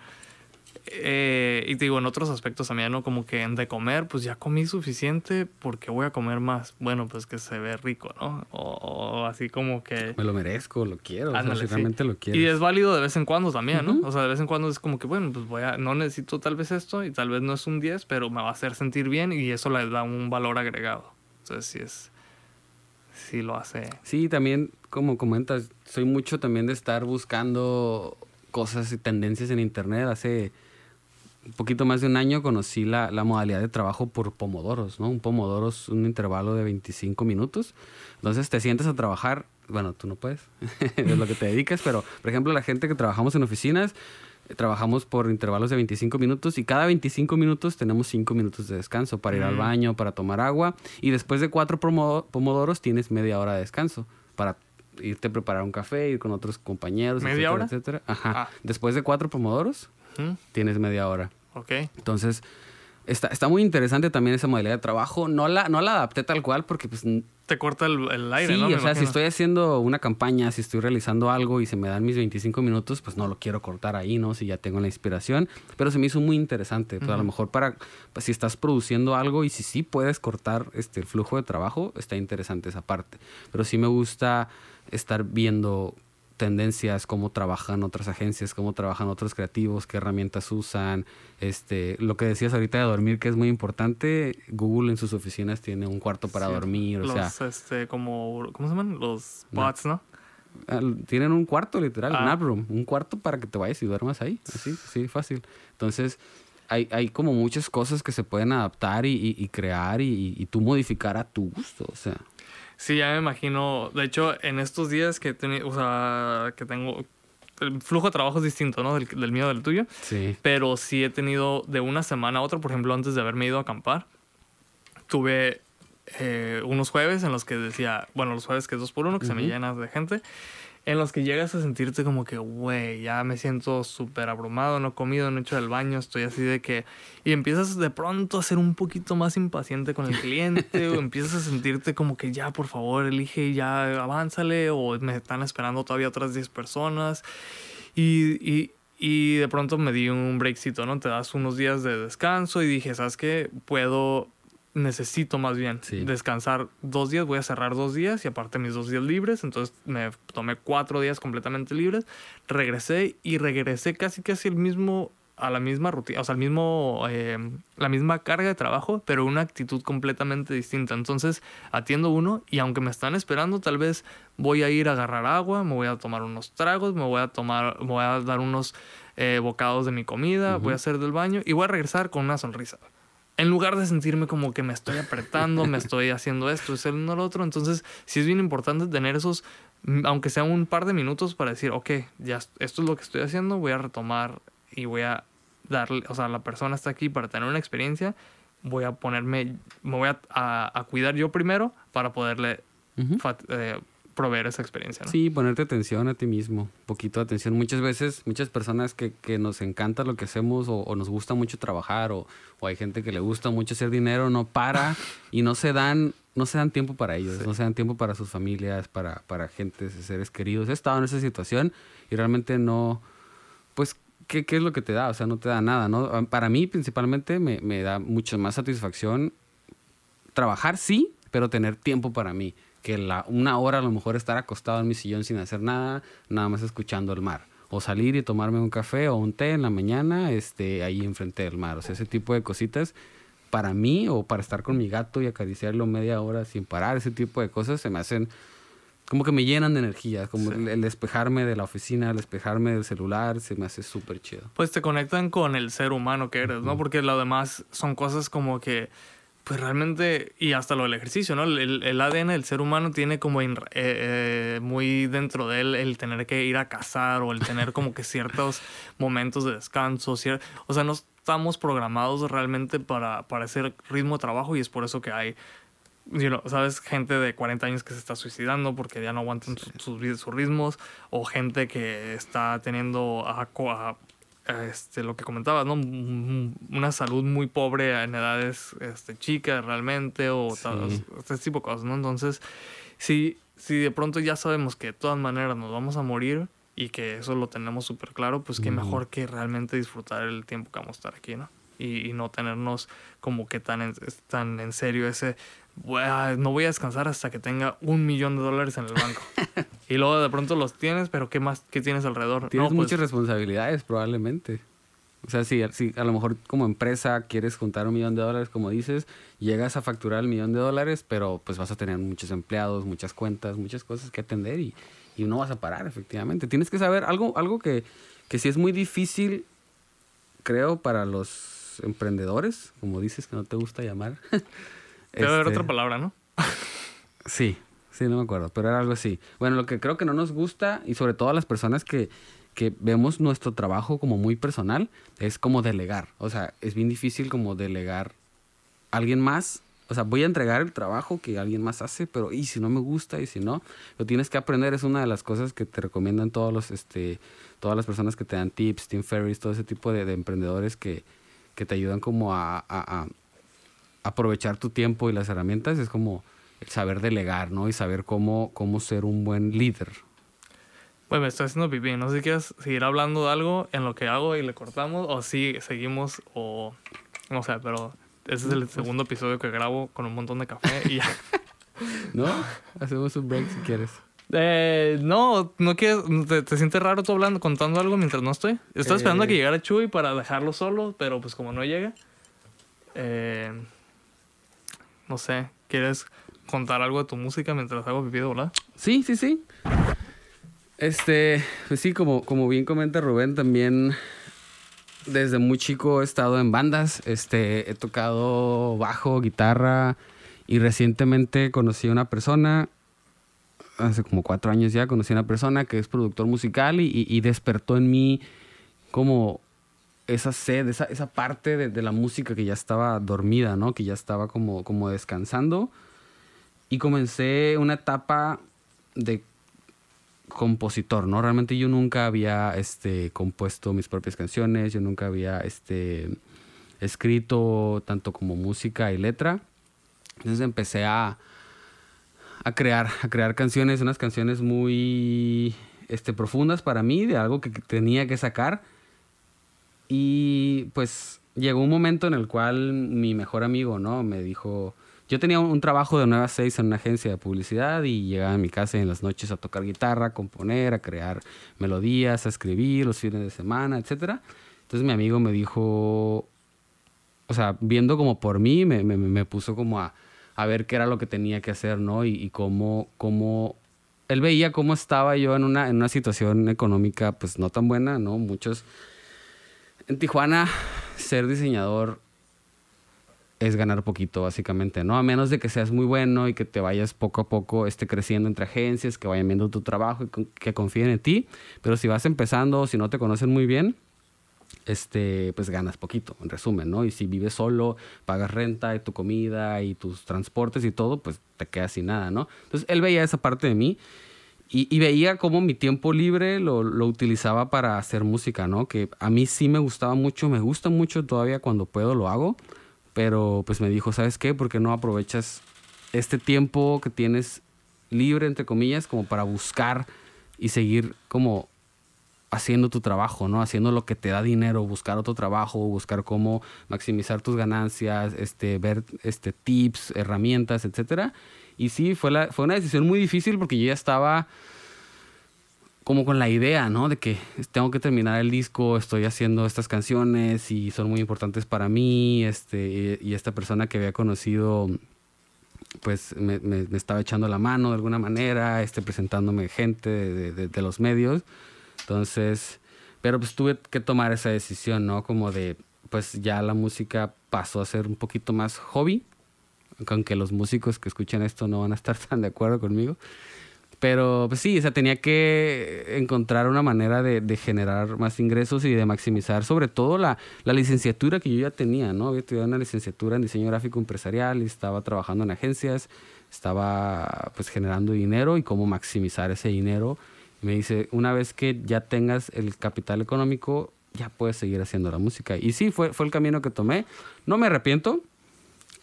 [SPEAKER 1] eh, y te digo, en otros aspectos también, ¿no? Como que en de comer, pues ya comí suficiente, porque voy a comer más? Bueno, pues que se ve rico, ¿no? O, o así como que...
[SPEAKER 2] Me lo merezco, lo quiero. o sea,
[SPEAKER 1] Ándale, sí.
[SPEAKER 2] realmente lo quiero.
[SPEAKER 1] Y es válido de vez en cuando también, ¿no? O sea, de vez en cuando es como que, bueno, pues voy a, no necesito tal vez esto y tal vez no es un 10, pero me va a hacer sentir bien y eso le da un valor agregado. Entonces, sí es, sí lo hace.
[SPEAKER 2] Sí, también, como comentas, soy mucho también de estar buscando cosas y tendencias en internet. Hace un poquito más de un año conocí la, la modalidad de trabajo por pomodoros, ¿no? Un pomodoro es un intervalo de 25 minutos. Entonces te sientas a trabajar, bueno, tú no puedes, [LAUGHS] es lo que te dedicas, pero por ejemplo la gente que trabajamos en oficinas, eh, trabajamos por intervalos de 25 minutos y cada 25 minutos tenemos 5 minutos de descanso para ir al
[SPEAKER 1] Mm.
[SPEAKER 2] baño, para tomar agua y después de cuatro pomo- pomodoros tienes media hora de descanso para irte a preparar un café, ir con otros compañeros,
[SPEAKER 1] ¿Media
[SPEAKER 2] etcétera,
[SPEAKER 1] hora?
[SPEAKER 2] etcétera. Ajá.
[SPEAKER 1] Ah.
[SPEAKER 2] Después de cuatro pomodoros Tienes media hora.
[SPEAKER 1] Ok.
[SPEAKER 2] Entonces, está, está muy interesante también esa modalidad de trabajo. No la, no la adapté tal cual porque, pues,
[SPEAKER 1] Te corta el, el aire,
[SPEAKER 2] sí,
[SPEAKER 1] ¿no?
[SPEAKER 2] O sea, si
[SPEAKER 1] imagino.
[SPEAKER 2] estoy haciendo una campaña, si estoy realizando algo y se me dan mis 25 minutos, pues no lo quiero cortar ahí, ¿no? Si ya tengo la inspiración. Pero se me hizo muy interesante. Pues a lo mejor para, pues, si estás produciendo algo y si sí puedes cortar este, el flujo de trabajo, está interesante esa parte. Pero sí me gusta estar viendo tendencias, cómo trabajan otras agencias, cómo trabajan otros creativos, qué herramientas usan. Este, lo que decías ahorita de dormir, que es muy importante, Google en sus oficinas tiene un cuarto para
[SPEAKER 1] Sí.
[SPEAKER 2] dormir, o
[SPEAKER 1] Los,
[SPEAKER 2] sea,
[SPEAKER 1] este, como, ¿cómo se llaman? Los bots, ¿no?
[SPEAKER 2] al- tienen un cuarto literal,
[SPEAKER 1] Ah.
[SPEAKER 2] nap room, un cuarto para que te vayas y duermas ahí, así, sí, fácil. Entonces, hay, hay como muchas cosas que se pueden adaptar y, y- y crear y, y tú modificar a tu gusto, o sea.
[SPEAKER 1] Sí, ya me imagino. De hecho, en estos días que, o sea, que tengo... El flujo de trabajo es distinto, ¿no? Del, del mío, del tuyo.
[SPEAKER 2] Sí.
[SPEAKER 1] Pero sí he tenido de una semana a otra, por ejemplo, antes de haberme ido a acampar, tuve eh, unos jueves en los que decía, bueno, los jueves que es dos por uno, que se me llena de gente, en los que llegas a sentirte como que, güey, ya me siento súper abrumado, no he comido, no he hecho el baño, estoy así de que... Y empiezas de pronto a ser un poquito más impaciente con el cliente, o empiezas a sentirte como que ya, por favor, elige, ya, avánzale, o me están esperando todavía otras 10 personas. Y, y, y de pronto me di un breakcito, ¿no? Te das unos días de descanso y dije, ¿sabes qué? Puedo necesito más bien descansar dos días, voy a cerrar dos días y aparte mis dos días libres, entonces me tomé cuatro días completamente libres, regresé y regresé casi casi el mismo a la misma rutina, o sea, el mismo, eh, la misma carga de trabajo, pero una actitud completamente distinta. Entonces, atiendo uno y aunque me están esperando, tal vez voy a ir a agarrar agua, me voy a tomar unos tragos, me voy a tomar, me voy a dar unos eh, bocados de mi comida, voy a hacer del baño y voy a regresar con una sonrisa en lugar de sentirme como que me estoy apretando, me estoy haciendo esto, es el uno lo otro. Entonces, sí es bien importante tener esos, aunque sea un par de minutos para decir, ok, ya esto es lo que estoy haciendo, voy a retomar y voy a darle, o sea, la persona está aquí para tener una experiencia, voy a ponerme, me voy a, a, cuidar yo primero para poderle proveer esa experiencia. ¿no?
[SPEAKER 2] Sí, ponerte atención a ti mismo, poquito de atención. Muchas veces, muchas personas que, que nos encanta lo que hacemos o, nos gusta mucho trabajar o, o, hay gente que le gusta mucho hacer dinero, no para [LAUGHS] y no se dan, no se dan tiempo para ellos, no se dan tiempo para sus familias, para, para gente, seres queridos. He estado en esa situación y realmente no, pues, ¿qué, ¿qué, es lo que te da? O sea, no te da nada, ¿no? Para mí, principalmente, me, me da mucho más satisfacción trabajar, sí, pero tener tiempo para mí que la, una hora a lo mejor estar acostado en mi sillón sin hacer nada, nada más escuchando el mar. O salir y tomarme un café o un té en la mañana este, ahí enfrente del mar. O sea, ese tipo de cositas para mí o para estar con mi gato y acariciarlo media hora sin parar, ese tipo de cosas se me hacen como que me llenan de energía, como el, despejarme de la oficina, el despejarme del celular, se me hace súper chido.
[SPEAKER 1] Pues te conectan con el ser humano que eres, ¿no? Porque lo demás son cosas como que pues realmente, y hasta lo del ejercicio, ¿no? El, el ADN del ser humano tiene como eh, eh, muy dentro de él el tener que ir a cazar o el tener como que ciertos [LAUGHS] momentos de descanso. o sea, no estamos programados realmente para, para ese ritmo de trabajo y es por eso que hay, ¿sabes? Gente de 40 años que se está suicidando porque ya no aguantan sus, sus, ritmos o gente que está teniendo a, a este, lo que comentabas, ¿no? Una salud muy pobre en edades este, chicas realmente o este tipo de cosas, ¿no? Entonces, si, si de pronto ya sabemos que de todas maneras nos vamos a morir y que eso lo tenemos súper claro, pues qué mejor que realmente disfrutar el tiempo que vamos a estar aquí, ¿no? Y, y no tenernos como que tan en, tan en serio ese no voy a descansar hasta que tenga un millón de dólares en el banco. [LAUGHS] y luego de pronto los tienes, pero ¿qué más qué tienes alrededor?
[SPEAKER 2] Tienes pues muchas responsabilidades probablemente. O sea, si, si a lo mejor como empresa quieres juntar un millón de dólares, como dices, llegas a facturar el millón de dólares, pero pues vas a tener muchos empleados, muchas cuentas, muchas cosas que atender y, y no vas a parar, efectivamente. Tienes que saber algo, algo que, que sí es muy difícil, creo, para los emprendedores, como dices que no te gusta llamar. [LAUGHS]
[SPEAKER 1] Debe haber otra este, palabra, ¿no? [LAUGHS]
[SPEAKER 2] sí, sí, no me acuerdo, pero era algo así. Bueno, lo que creo que no nos gusta, y sobre todo a las personas que, que vemos nuestro trabajo como muy personal, es como delegar. O sea, es bien difícil como delegar a alguien más. O sea, voy a entregar el trabajo que alguien más hace, pero y si no me gusta y si no, lo tienes que aprender. Es una de las cosas que te recomiendan todos los, este, todas las personas que te dan tips, Tim Ferriss, todo ese tipo de, emprendedores que, que, te ayudan como a, aprovechar tu tiempo y las herramientas es como el saber delegar, ¿no? Y saber cómo, cómo ser un buen líder.
[SPEAKER 1] Bueno, me estoy haciendo pipí. No sé si quieres seguir hablando de algo en lo que hago y le cortamos o si seguimos o... No sé, pero ese es el segundo episodio que grabo con un montón de café y ya. [LAUGHS]
[SPEAKER 2] ¿No? Hacemos un break si quieres.
[SPEAKER 1] Eh, no, no quieres, te, sientes raro tú hablando, contando algo mientras no estoy. Estoy esperando a que eh. llegara Chuy para dejarlo solo, pero pues como no llega. Eh, no sé, ¿quieres contar algo de tu música mientras hago pipí de
[SPEAKER 2] Sí, sí, sí. Este, pues sí, como, como bien comenta Rubén, también desde muy chico he estado en bandas. Este, he tocado bajo, guitarra y recientemente conocí a una persona, hace como cuatro años ya, conocí a una persona que es productor musical y, y despertó en mí como esa sed, esa, esa parte de, de, la música que ya estaba dormida, ¿no? Que ya estaba como, como descansando. Y comencé una etapa de compositor, ¿no? Realmente yo nunca había este, compuesto mis propias canciones, yo nunca había este, escrito tanto como música y letra. Entonces empecé a, a crear, a crear canciones, unas canciones muy este, profundas para mí, de algo que tenía que sacar. Y pues llegó un momento en el cual mi mejor amigo, ¿no? Me dijo, yo tenía un, trabajo de 9 a 6 en una agencia de publicidad y llegaba a mi casa en las noches a tocar guitarra, a componer, a crear melodías, a escribir los fines de semana, etc. Entonces mi amigo me dijo, o sea, viendo como por mí, me, me, me puso como a, a, ver qué era lo que tenía que hacer, ¿no? Y, y cómo, cómo, él veía cómo estaba yo en una, en una situación económica pues no tan buena, ¿no? Muchos... En Tijuana, ser diseñador es ganar poquito, básicamente, ¿no? A menos de que seas muy bueno y que te vayas poco a poco este, creciendo entre agencias, que vayan viendo tu trabajo y que confíen en ti. Pero si vas empezando, si no te conocen muy bien, este, pues ganas poquito, en resumen, ¿no? Y si vives solo, pagas renta y tu comida y tus transportes y todo, pues te quedas sin nada, ¿no? Entonces él veía esa parte de mí y, veía cómo mi tiempo libre lo, lo, utilizaba para hacer música, ¿no? Que a mí sí me gustaba mucho, me gusta mucho todavía cuando puedo lo hago pero pues me dijo, ¿sabes qué? ¿Por qué no aprovechas este tiempo que tienes libre, entre comillas, como para buscar y seguir como haciendo tu trabajo, ¿no? Haciendo lo que te da dinero, buscar otro trabajo, buscar cómo maximizar tus ganancias, este, ver este, tips, herramientas, etcétera. Y sí, fue, la, fue una decisión muy difícil porque yo ya estaba como con la idea, ¿no? De que tengo que terminar el disco, estoy haciendo estas canciones y son muy importantes para mí, este, y, esta persona que había conocido, pues me, me, estaba echando la mano de alguna manera, este, presentándome gente de, de, de, los medios. Entonces, pero pues tuve que tomar esa decisión, ¿no? Como de, pues ya la música pasó a ser un poquito más hobby, aunque los músicos que escuchan esto no van a estar [LAUGHS] tan de acuerdo conmigo. Pero pues sí, o sea, tenía que encontrar una manera de, de, generar más ingresos y de maximizar sobre todo la, la, licenciatura que yo ya tenía, ¿no? Había estudiado una licenciatura en diseño gráfico empresarial y estaba trabajando en agencias, estaba pues generando dinero y cómo maximizar ese dinero. me dice, una vez que ya tengas el capital económico, ya puedes seguir haciendo la música. Y sí, fue, fue el camino que tomé. No me arrepiento.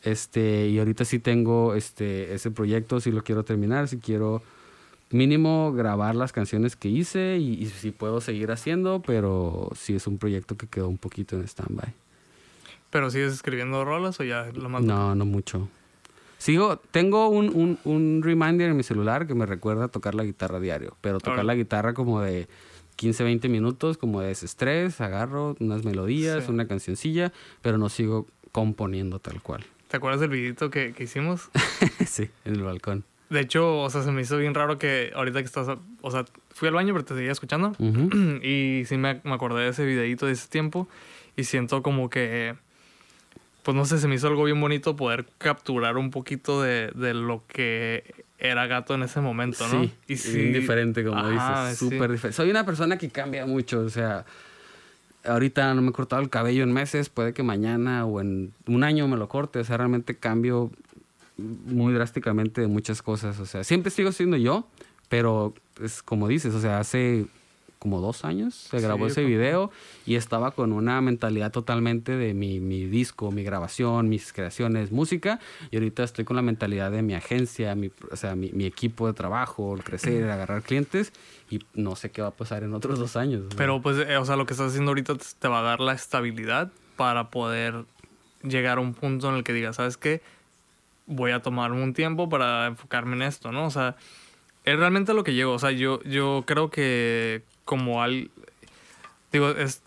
[SPEAKER 2] Este, y ahorita sí tengo este, ese proyecto, sí lo quiero terminar, sí quiero mínimo grabar las canciones que hice y, si puedo seguir haciendo, pero sí es un proyecto que quedó un poquito en stand-by.
[SPEAKER 1] ¿Pero sigues escribiendo rolas o ya lo mandas?
[SPEAKER 2] No, no mucho. Sigo, tengo un, un, un, reminder en mi celular que me recuerda a tocar la guitarra diario, pero tocar la guitarra como de 15, 20 minutos, como de desestrés, agarro unas melodías, una cancioncilla, pero no sigo componiendo tal cual.
[SPEAKER 1] ¿Te acuerdas del videito que, que hicimos? [LAUGHS]
[SPEAKER 2] sí, en el balcón.
[SPEAKER 1] De hecho, o sea, se me hizo bien raro que ahorita que estás, o sea, fui al baño pero te seguía escuchando [CLEARS THROAT] y sí me, me, acordé de ese videito de ese tiempo y siento como que, pues no sé, se me hizo algo bien bonito poder capturar un poquito de, de lo que era gato en ese momento, ¿no?
[SPEAKER 2] Sí, y sí, bien diferente como dices, súper diferente. Soy una persona que cambia mucho, o sea, ahorita no me he cortado el cabello en meses, puede que mañana o en un año me lo corte, o sea, realmente cambio muy drásticamente de muchas cosas. O sea, siempre sigo siendo yo, pero es como dices, o sea, hace como dos años se grabó ese video y estaba con una mentalidad totalmente de mi, mi, disco, mi grabación, mis creaciones, música. Y ahorita estoy con la mentalidad de mi agencia, mi, o sea, mi, mi equipo de trabajo, el crecer, agarrar clientes. Y no sé qué va a pasar en otros dos años.
[SPEAKER 1] Pero pues, eh, o sea, lo que estás haciendo ahorita te va a dar la estabilidad para poder llegar a un punto en el que digas, ¿sabes qué? voy a tomar un tiempo para enfocarme en esto, ¿no? O sea, es realmente lo que llego. O sea, yo, yo creo que como al... Digo, es,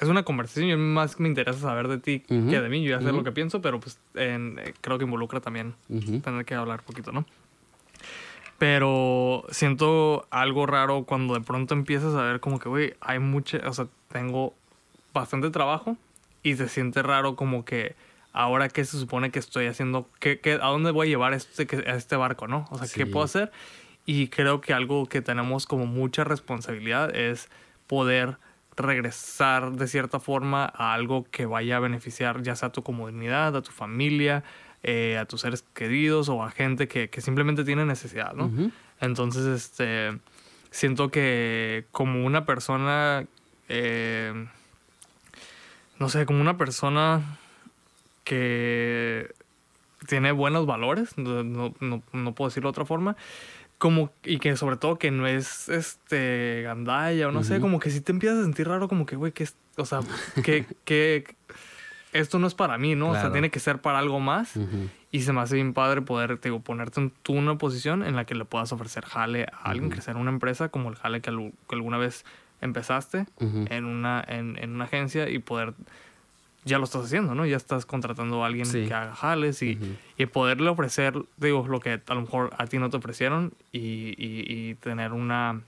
[SPEAKER 1] es una conversación. Yo más me interesa saber de ti que de mí. Yo ya sé lo que pienso, pero pues creo que involucra también tener que hablar poquito, ¿no? Pero siento algo raro cuando de pronto empiezas a ver como que, güey, hay mucha... O sea, tengo bastante trabajo y se siente raro como que ahora qué se supone que estoy haciendo, ¿Qué, qué, a dónde voy a llevar este, a este barco, ¿no? O sea, ¿qué puedo hacer? Y creo que algo que tenemos como mucha responsabilidad es poder regresar de cierta forma a algo que vaya a beneficiar ya sea a tu comunidad, a tu familia, eh, a tus seres queridos o a gente que, que simplemente tiene necesidad, ¿no? Entonces, este, siento que como una persona, eh, no sé, como una persona que tiene buenos valores, no, no, no, no puedo decirlo de otra forma, como y que sobre todo que no es este gandalla o no sé, como que si te empiezas a sentir raro como que güey, que es, o sea, que [LAUGHS] que esto no es para mí, ¿no? O sea, tiene que ser para algo más. Y se me hace bien padre poder, te digo, ponerte en tú una posición en la que le puedas ofrecer jale a alguien,
[SPEAKER 2] Ujú.
[SPEAKER 1] crecer una empresa como el jale que, que alguna vez empezaste en, una, en, en una agencia y poder, ya lo estás haciendo, ¿no? Ya estás contratando a alguien
[SPEAKER 2] Sí.
[SPEAKER 1] que haga jales y, y poderle ofrecer, digo, lo que a lo mejor a ti no te ofrecieron y, y, y tener una,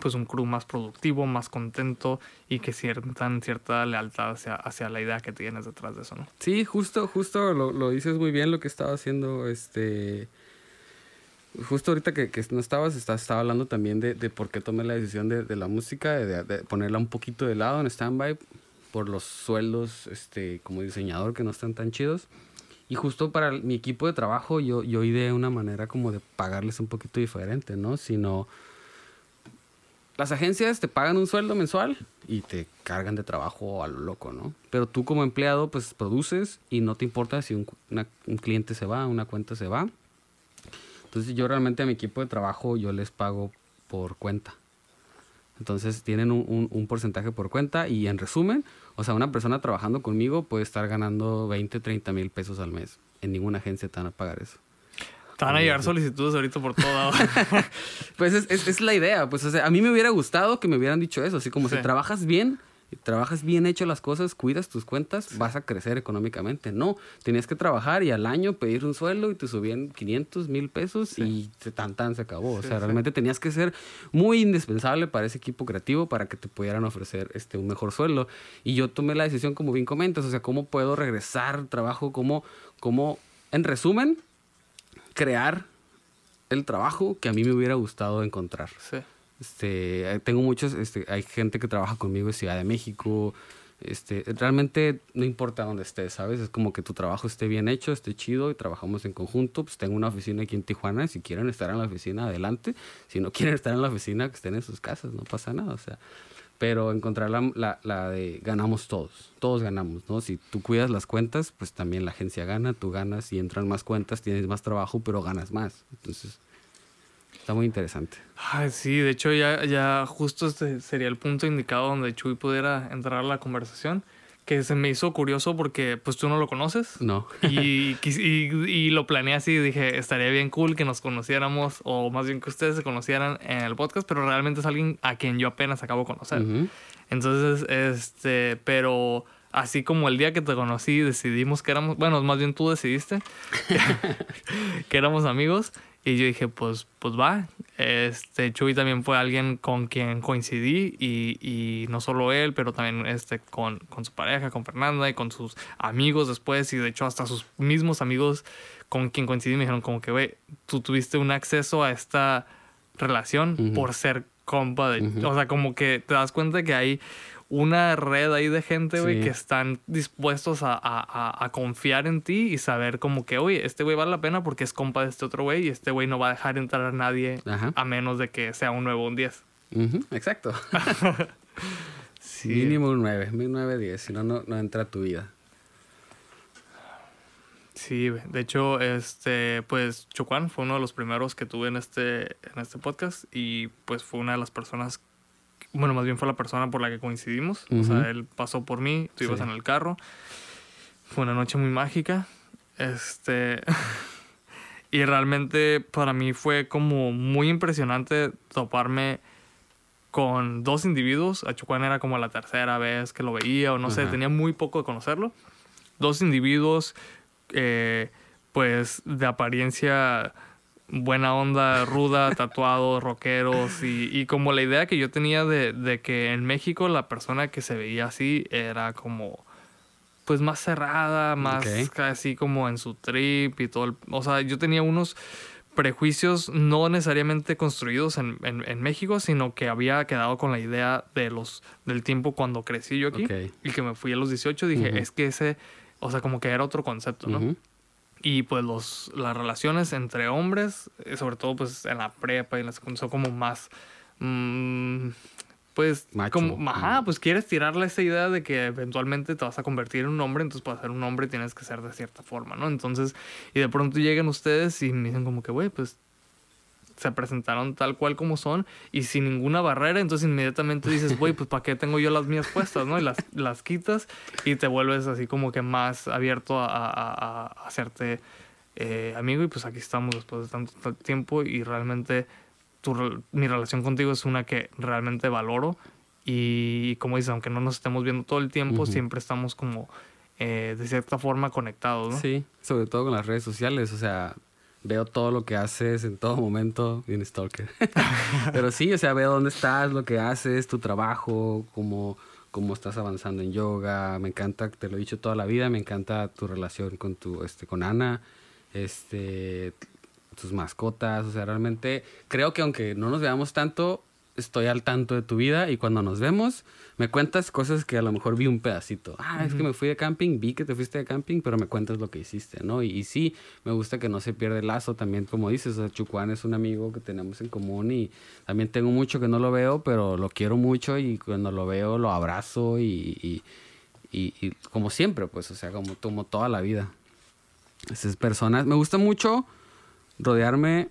[SPEAKER 1] pues un crew más productivo, más contento y que sientan cierta lealtad hacia, hacia la idea que tienes detrás de eso, ¿no?
[SPEAKER 2] Sí, justo, justo lo, lo dices muy bien lo que estaba haciendo este... Justo ahorita que, que no estabas, estaba, estaba hablando también de, de por qué tomé la decisión de, de la música, de, de ponerla un poquito de lado en stand-by por los sueldos este, como diseñador que no están tan chidos. Y justo para mi equipo de trabajo yo, yo ideé una manera como de pagarles un poquito diferente, ¿no? Sino las agencias te pagan un sueldo mensual y te cargan de trabajo a lo loco, ¿no? Pero tú como empleado pues produces y no te importa si un, una- un cliente se va, una cuenta se va. Entonces yo realmente a mi equipo de trabajo yo les pago por cuenta. Entonces tienen un, un- un porcentaje por cuenta y en resumen, o sea, una persona trabajando conmigo puede estar ganando 20, 30 mil pesos al mes. En ninguna agencia te van a pagar eso.
[SPEAKER 1] Te van a llegar solicitudes ahorita por todo lado. [LAUGHS]
[SPEAKER 2] Pues es, es, es la idea, pues o sea, a mí me hubiera gustado que me hubieran dicho eso, así como
[SPEAKER 1] Sí.
[SPEAKER 2] si trabajas bien, trabajas bien hecho las cosas, cuidas tus cuentas, vas a crecer económicamente. No, tenías que trabajar y al año pedir un sueldo y te subían 500 mil pesos
[SPEAKER 1] Sí.
[SPEAKER 2] y tan tan se acabó. o sea, realmente tenías que ser muy indispensable para ese equipo creativo para que te pudieran ofrecer este, un mejor sueldo. Y yo tomé la decisión, como bien comentas, o sea, cómo puedo regresar al trabajo, cómo, cómo, en resumen, crear el trabajo que a mí me hubiera gustado encontrar.
[SPEAKER 1] sí.
[SPEAKER 2] Este, eh, tengo muchos, este, hay gente que trabaja conmigo en Ciudad de México. Este, realmente no importa dónde estés, ¿sabes? Es como que tu trabajo esté bien hecho, esté chido y trabajamos en conjunto. Pues tengo una oficina aquí en Tijuana. Si quieren estar en la oficina, adelante. Si no quieren estar en la oficina, que estén en sus casas, no pasa nada. O sea, pero encontrar la, la, la de ganamos todos, todos ganamos, ¿no? Si tú cuidas las cuentas, pues también la agencia gana, tú ganas y entran más cuentas, tienes más trabajo, pero ganas más. Entonces, está muy interesante.
[SPEAKER 1] Ay, sí, de hecho ya, ya justo este sería el punto indicado donde Chuy pudiera entrar a la conversación, que se me hizo curioso porque pues tú no lo conoces
[SPEAKER 2] No.
[SPEAKER 1] y, y, y lo planeé así, dije, estaría bien cool que nos conociéramos o más bien que ustedes se conocieran en el podcast, pero realmente es alguien a quien yo apenas acabo de conocer.
[SPEAKER 2] Ujú.
[SPEAKER 1] Entonces, este, pero así como el día que te conocí decidimos que éramos, bueno, más bien tú decidiste [LAUGHS] que éramos amigos y yo dije, pues, pues va. Este, Chuy también fue alguien con quien coincidí y, y no solo él, pero también este, con, con su pareja, con Fernanda y con sus amigos después. Y de hecho hasta sus mismos amigos con quien coincidí me dijeron como que, güey, tú tuviste un acceso a esta relación por ser compa de... O sea, como que te das cuenta que hay una red ahí de gente, güey,
[SPEAKER 2] Sí.
[SPEAKER 1] que están dispuestos a, a- a- confiar en ti y saber como que, oye, este güey vale la pena porque es compa de este otro güey y este güey no va a dejar entrar a nadie
[SPEAKER 2] Ajá.
[SPEAKER 1] a menos de que sea un nuevo un 10.
[SPEAKER 2] Ujú, Exacto. [LAUGHS]
[SPEAKER 1] Sí.
[SPEAKER 2] Mínimo un 9, un 9, 10, si no, no entra a tu vida.
[SPEAKER 1] Sí, güey. de hecho, este, pues Chocuán fue uno de los primeros que tuve en este, en este podcast y pues fue una de las personas, bueno, más bien fue la persona por la que coincidimos. O
[SPEAKER 2] Ujú.
[SPEAKER 1] sea, él pasó por mí, tú ibas
[SPEAKER 2] Sí.
[SPEAKER 1] en el carro. Fue una noche muy mágica. Este, [LAUGHS] y realmente para mí fue como muy impresionante toparme con dos individuos. A Chocuán era como la tercera vez que lo veía o no sé, tenía muy poco de conocerlo. Dos individuos eh, pues de apariencia buena onda, ruda, [LAUGHS] tatuados, rockeros y, y como la idea que yo tenía de, de que en México la persona que se veía así era como pues más cerrada, más así como en su trip y todo. el- o sea, yo tenía unos prejuicios no necesariamente construidos en, en- en México, sino que había quedado con la idea de los del tiempo cuando crecí yo aquí y que me fui a los 18, dije, es que ese, o sea, como que era otro concepto, ¿no? Y pues los, las relaciones entre hombres, eh, sobre todo pues en la prepa y en la secundaria, son como más, mm, pues,
[SPEAKER 2] Macho.
[SPEAKER 1] como, ajá, pues quieres tirarle esa idea de que eventualmente te vas a convertir en un hombre, entonces para ser un hombre tienes que ser de cierta forma, ¿no? Entonces, y de pronto llegan ustedes y me dicen como que, güey, pues se presentaron tal cual como son y sin ninguna barrera, entonces inmediatamente dices, güey, pues ¿para qué tengo yo las mías puestas, no? Y las, las quitas y te vuelves así como que más abierto a, a- a- hacerte eh, amigo y pues aquí estamos después de tanto, tiempo y realmente tu mi relación contigo es una que realmente valoro y como dices, aunque no nos estemos viendo todo el tiempo, siempre estamos como eh, de cierta forma conectados, ¿no?
[SPEAKER 2] Sí, sobre todo con las redes sociales, o sea, veo todo lo que haces en todo momento, bien stalker. [LAUGHS] Pero sí, o sea, veo dónde estás, lo que haces, tu trabajo, cómo, cómo estás avanzando en yoga, me encanta, te lo he dicho toda la vida, me encanta tu relación con tu, este, con Ana, este, tus mascotas, o sea, realmente creo que aunque no nos veamos tanto, estoy al tanto de tu vida y cuando nos vemos me cuentas cosas que a lo mejor vi un pedacito. Ah, es que me fui de camping, vi que te fuiste de camping, pero me cuentas lo que hiciste, ¿no? Y, y sí, me gusta que no se pierda el lazo también, como dices, o sea, Chucuán es un amigo que tenemos en común y también tengo mucho que no lo veo, pero lo quiero mucho y cuando lo veo lo abrazo y, y, y- y como siempre, pues, o sea, como, como toda la vida. Esas personas, me gusta mucho rodearme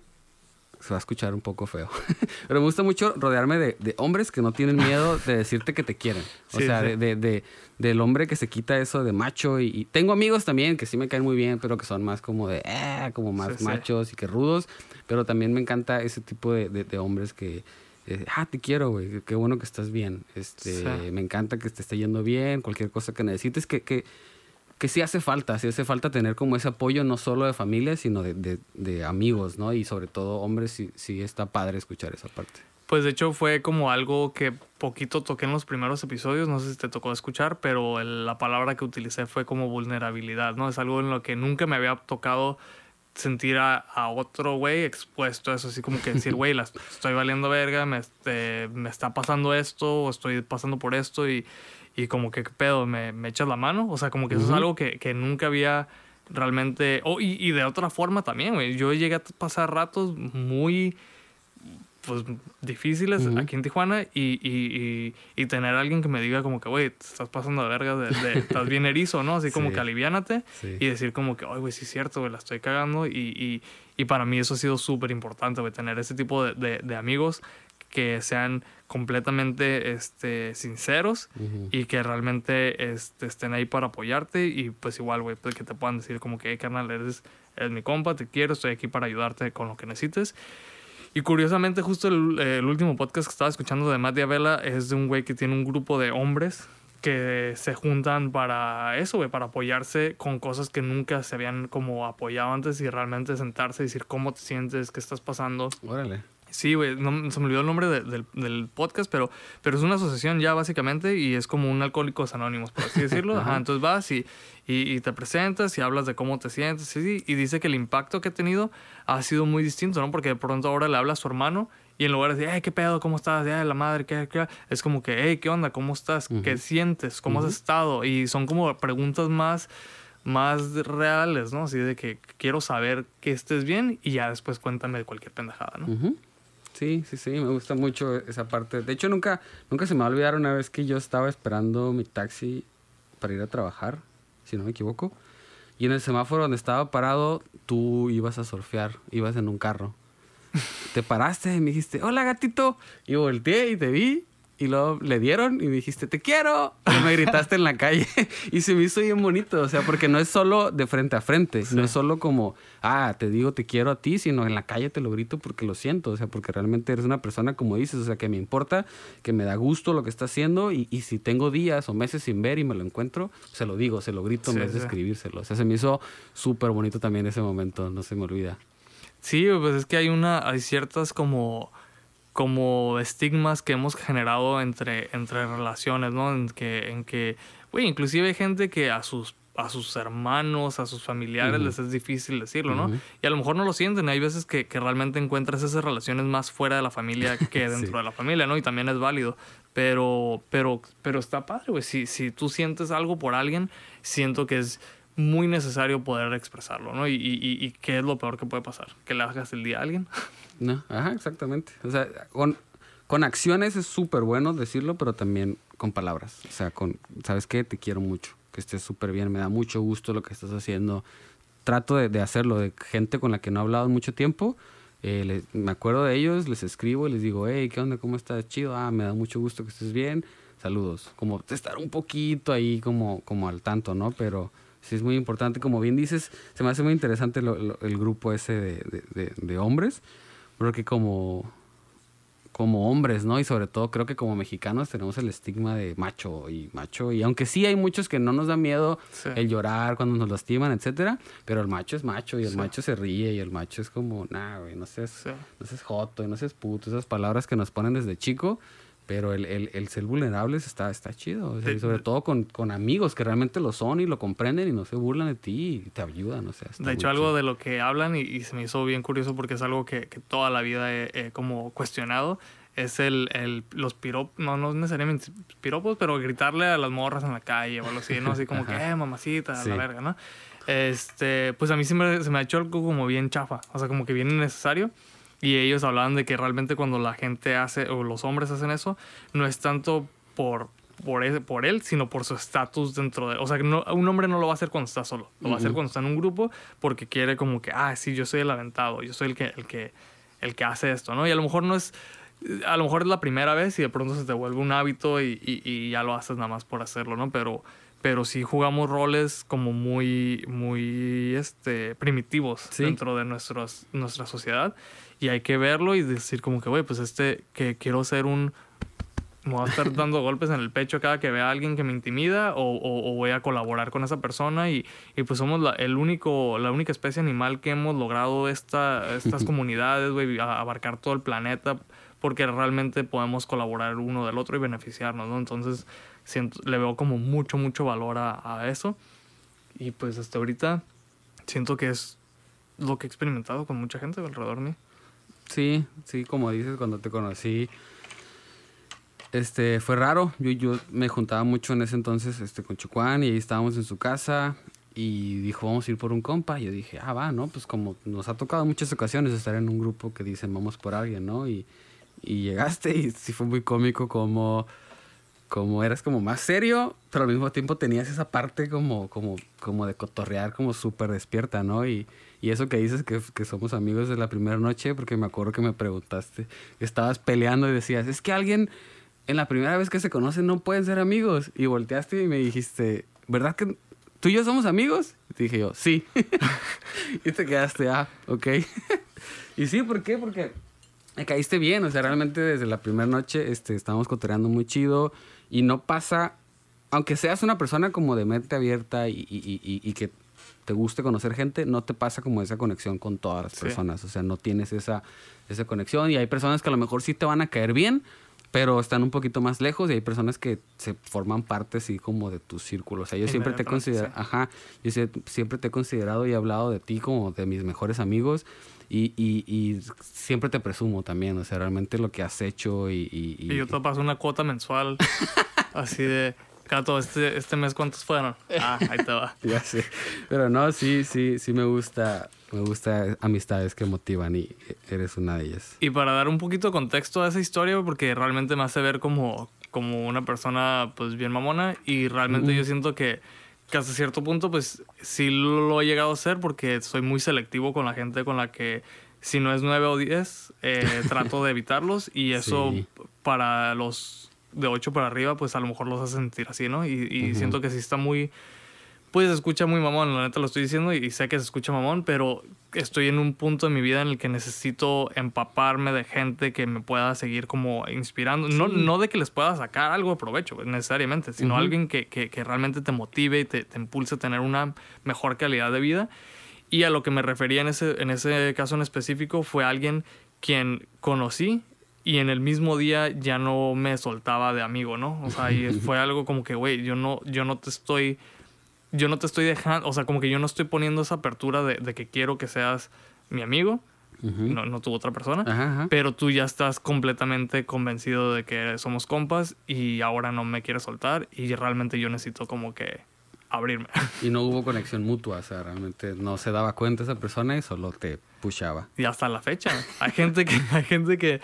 [SPEAKER 2] se va a escuchar un poco feo. [LAUGHS] Pero me gusta mucho rodearme de, de hombres que no tienen miedo de decirte que te quieren. O
[SPEAKER 1] Sí,
[SPEAKER 2] sea,
[SPEAKER 1] sí.
[SPEAKER 2] de, de- de- del hombre que se quita eso de macho. Y, y tengo amigos también que sí me caen muy bien, pero que son más como de, eh, como más
[SPEAKER 1] Sí,
[SPEAKER 2] machos y que rudos. Pero también me encanta ese tipo de, hombres que, eh, ah, te quiero, güey, qué bueno que estás bien. Este. Me encanta que te esté yendo bien, cualquier cosa que necesites, que, que, que sí hace falta, sí hace falta tener como ese apoyo no solo de familia, sino de, de- de amigos, ¿no? Y sobre todo hombres, sí, sí está padre escuchar esa parte.
[SPEAKER 1] Pues de hecho fue como algo que poquito toqué en los primeros episodios, no sé si te tocó escuchar, pero el- la palabra que utilicé fue como vulnerabilidad, ¿no? Es algo en lo que nunca me había tocado sentir a, a otro güey expuesto a eso, así como que decir, [LAUGHS] güey, estoy valiendo verga, me, este, me está pasando esto, o estoy pasando por esto y, y como que, ¿qué pedo? ¿Me, me echas la mano? O sea, como que eso es algo que, que nunca había realmente... Oh, y, y de otra forma también, güey. Yo llegué a pasar ratos muy pues difíciles
[SPEAKER 2] Ujú.
[SPEAKER 1] aquí en Tijuana y, y, y, y tener a alguien que me diga como que, güey, estás pasando de verga, de, de- estás bien erizo, ¿no? Así como
[SPEAKER 2] Sí.
[SPEAKER 1] que aliviánate
[SPEAKER 2] Sí.
[SPEAKER 1] y decir como que, ay, güey, sí es cierto, güey, la estoy cagando y, y, y para mí eso ha sido súper importante, güey, tener ese tipo de, de, de amigos que sean completamente este, sinceros
[SPEAKER 2] Ujú.
[SPEAKER 1] y que realmente este, estén ahí para apoyarte y pues igual, güey, pues, que te puedan decir como que, hey, carnal, eres, eres mi compa, te quiero, estoy aquí para ayudarte con lo que necesites. Y curiosamente, justo el, el último podcast que estaba escuchando de Matt Diabela es de un güey que tiene un grupo de hombres que se juntan para eso, güey, para apoyarse con cosas que nunca se habían como apoyado antes y realmente sentarse y decir cómo te sientes, qué estás pasando.
[SPEAKER 2] Órale.
[SPEAKER 1] Sí, güey, no, se me olvidó el nombre de- del, del podcast, pero, pero es una asociación ya básicamente y es como un Alcohólicos Anónimos, por así decirlo. [LAUGHS] Ajá, entonces vas y, y, y te presentas y hablas de cómo te sientes y dice que el impacto que ha tenido ha sido muy distinto, ¿no? Porque de pronto ahora le habla a su hermano y en lugar de decir, hey, ¿qué pedo? ¿Cómo estás? Ya, la madre, ¿qué, qué? Es como que, hey, ¿qué onda? ¿Cómo estás? ¿Qué sientes? ¿Cómo has estado? Y son como preguntas más más reales, ¿no? Así de que quiero saber que estés bien y ya después cuéntame de cualquier pendejada, ¿no?
[SPEAKER 2] Ujú. Sí, sí, sí, me gusta mucho esa parte. De hecho, nunca, nunca se me va a olvidar una vez que yo estaba esperando mi taxi para ir a trabajar, si no me equivoco. Y en el semáforo donde estaba parado, tú ibas a surfear, ibas en un carro. Te paraste y me dijiste, hola gatito. Y volteé y te vi. Y luego le dieron y me dijiste, te quiero. Y me gritaste en la calle. [LAUGHS] y se me hizo bien bonito. O sea, porque no es solo de frente a frente. No es solo como, ah, te digo te quiero a ti, sino en la calle te lo grito porque lo siento. O sea, porque realmente eres una persona, como dices, o sea, que me importa, que me da gusto lo que está haciendo. Y, y si tengo días o meses sin ver y me lo encuentro, se lo digo, se lo grito en
[SPEAKER 1] Sí,
[SPEAKER 2] vez de
[SPEAKER 1] sí.
[SPEAKER 2] escribírselo. O sea, se me hizo súper bonito también ese momento. No se me olvida.
[SPEAKER 1] Sí, pues es que hay una, hay ciertas como, como estigmas que hemos generado entre, entre relaciones, ¿no? En que, en que, güey, inclusive hay gente que a sus, a sus hermanos, a sus familiares les es difícil decirlo, ¿no? Y a lo mejor no lo sienten. Hay veces que, que realmente encuentras esas relaciones más fuera de la familia [LAUGHS] que dentro
[SPEAKER 2] Sí.
[SPEAKER 1] de la familia, ¿no? Y también es válido. Pero, pero, pero está padre, güey. Si, si tú sientes algo por alguien, siento que es muy necesario poder expresarlo, ¿no? Y, y- y qué es lo peor que puede pasar? Que le hagas el día a alguien. [LAUGHS]
[SPEAKER 2] No, ajá, exactamente. O sea, con, con acciones es súper bueno decirlo, pero también con palabras. O sea, con, ¿sabes qué? Te quiero mucho, que estés súper bien, me da mucho gusto lo que estás haciendo. Trato de, de hacerlo, de gente con la que no he hablado en mucho tiempo. eh, me acuerdo de ellos, les escribo, les digo, hey, ¿qué onda? ¿Cómo estás? Chido, ah, me da mucho gusto que estés bien. Saludos. Como estar un poquito ahí como, como al tanto, ¿no? Pero sí es muy importante. Como bien dices, se me hace muy interesante lo- lo- el grupo ese de, de- de- de hombres, porque como, como hombres, ¿no? Y sobre todo creo que como mexicanos tenemos el estigma de macho y macho. Y aunque sí hay muchos que no nos da miedo
[SPEAKER 1] Sí.
[SPEAKER 2] el llorar cuando nos lastiman, etcétera, pero el macho es macho y el
[SPEAKER 1] Sí.
[SPEAKER 2] macho se ríe y el macho es como, nah, güey, no seas,
[SPEAKER 1] Sí.
[SPEAKER 2] no seas joto y no seas puto, esas palabras que nos ponen desde chico. Pero el, el, el ser vulnerables está, está chido. o sea,
[SPEAKER 1] De-
[SPEAKER 2] sobre todo con, con amigos que realmente lo son y lo comprenden y no se burlan de ti y te ayudan. O sea,
[SPEAKER 1] De hecho,
[SPEAKER 2] muy
[SPEAKER 1] algo
[SPEAKER 2] chido.
[SPEAKER 1] de lo que hablan y, y se me hizo bien curioso porque es algo que, que toda la vida he, he como cuestionado es el, el los piropos, no, no necesariamente piropos, pero gritarle a las morras en la calle o algo así, ¿no? Así [LAUGHS] como que, eh, mamacita,
[SPEAKER 2] Sí.
[SPEAKER 1] la verga, ¿no? Este, pues a mí siempre se me ha hecho algo como bien chafa, o sea, como que bien innecesario. Y ellos hablaban de que realmente cuando la gente hace, o los hombres hacen eso, no es tanto por, por, ese- por él, sino por su estatus dentro de... O sea, no, un hombre no lo va a hacer cuando está solo, lo va a hacer cuando está en un grupo porque quiere como que, ah, sí, yo soy el aventado, yo soy el que, el que, el que hace esto, ¿no? Y a lo mejor no es... A lo mejor es la primera vez y de pronto se te vuelve un hábito y, y- y ya lo haces nada más por hacerlo, ¿no? Pero, pero sí jugamos roles como muy, muy este, primitivos
[SPEAKER 2] Sí.
[SPEAKER 1] dentro de nuestros, nuestra sociedad y hay que verlo y decir como que, güey, pues este, que quiero ser un... Me voy a estar [LAUGHS] dando golpes en el pecho cada que vea a alguien que me intimida o, o- o voy a colaborar con esa persona y, y pues somos la, el único, la única especie animal que hemos logrado esta, estas [LAUGHS] comunidades, güey, abarcar todo el planeta porque realmente podemos colaborar uno del otro y beneficiarnos, ¿no? Entonces siento, le veo como mucho, mucho valor a, a eso y pues hasta ahorita siento que es lo que he experimentado con mucha gente alrededor de mí.
[SPEAKER 2] Sí, sí, como dices, cuando te conocí, este, fue raro. Yo, yo me juntaba mucho en ese entonces este, con Chucuán y ahí estábamos en su casa y dijo, vamos a ir por un compa. Y yo dije, ah, va, ¿no? Pues como nos ha tocado muchas ocasiones estar en un grupo que dicen, vamos por alguien, ¿no? Y, y llegaste y sí fue muy cómico como, como eras como más serio, pero al mismo tiempo tenías esa parte como, como, como de cotorrear, como súper despierta, ¿no? Y, y eso que dices que, que somos amigos de la primera noche, porque me acuerdo que me preguntaste, estabas peleando y decías, es que alguien en la primera vez que se conocen no pueden ser amigos. Y volteaste y me dijiste, ¿verdad que tú y yo somos amigos? Y te dije yo, sí. [LAUGHS] y te quedaste, ah, ok. [LAUGHS] y sí, ¿por qué? Porque me caíste bien, o sea, realmente desde la primera noche este, estábamos cotoreando muy chido y no pasa, aunque seas una persona como de mente abierta y, y- y- y- que te guste conocer gente, no te pasa como esa conexión con todas las
[SPEAKER 1] Sí.
[SPEAKER 2] personas, o sea, no tienes esa, esa conexión. Y hay personas que a lo mejor sí te van a caer bien, pero están un poquito más lejos. Y hay personas que se forman parte así como de tu círculo. O sea, yo siempre te he considerado, ajá, yo sie- siempre te he considerado y he hablado de ti como de mis mejores amigos. Y, y- y siempre te presumo también, o sea, realmente lo que has hecho y- Y
[SPEAKER 1] yo te paso una cuota mensual. [LAUGHS] Así de, Cato, este, este mes cuántos fueron. Ah, ahí te va. [LAUGHS]
[SPEAKER 2] Ya sé. Pero no, sí, sí, sí me gusta, me gusta amistades que motivan y eres una de ellas.
[SPEAKER 1] Y para dar un poquito de contexto a esa historia, porque realmente me hace ver como, como una persona pues bien mamona y realmente yo siento que, que hasta cierto punto pues sí lo he llegado a hacer porque soy muy selectivo con la gente con la que si no es 9 o 10 eh, [LAUGHS] trato de evitarlos y eso
[SPEAKER 2] Sí.
[SPEAKER 1] para los de 8 para arriba pues a lo mejor los hace sentir así, ¿no? Y, y siento que sí está muy... Pues se escucha muy mamón, la neta lo estoy diciendo y sé que se escucha mamón, pero estoy en un punto de mi vida en el que necesito empaparme de gente que me pueda seguir como inspirando. No, no de que les pueda sacar algo de provecho pues, necesariamente, sino
[SPEAKER 2] Ujú.
[SPEAKER 1] alguien que, que- que realmente te motive y te, te impulse a tener una mejor calidad de vida. Y a lo que me refería en ese, en ese caso en específico fue alguien quien conocí y en el mismo día ya no me soltaba de amigo, ¿no? O sea, y [LAUGHS] fue algo como que, güey, yo no, yo no te estoy yo no te estoy dejando, o sea, como que yo no estoy poniendo esa apertura de, de que quiero que seas mi amigo,
[SPEAKER 2] Ujú.
[SPEAKER 1] no, no tu otra persona,
[SPEAKER 2] Ajá, ajá.
[SPEAKER 1] pero tú ya estás completamente convencido de que somos compas y ahora no me quieres soltar y realmente yo necesito como que abrirme.
[SPEAKER 2] Y no [LAUGHS] hubo conexión mutua, o sea, realmente no se daba cuenta esa persona y solo te pushaba.
[SPEAKER 1] Y hasta la fecha. Hay gente que, [LAUGHS] hay gente que,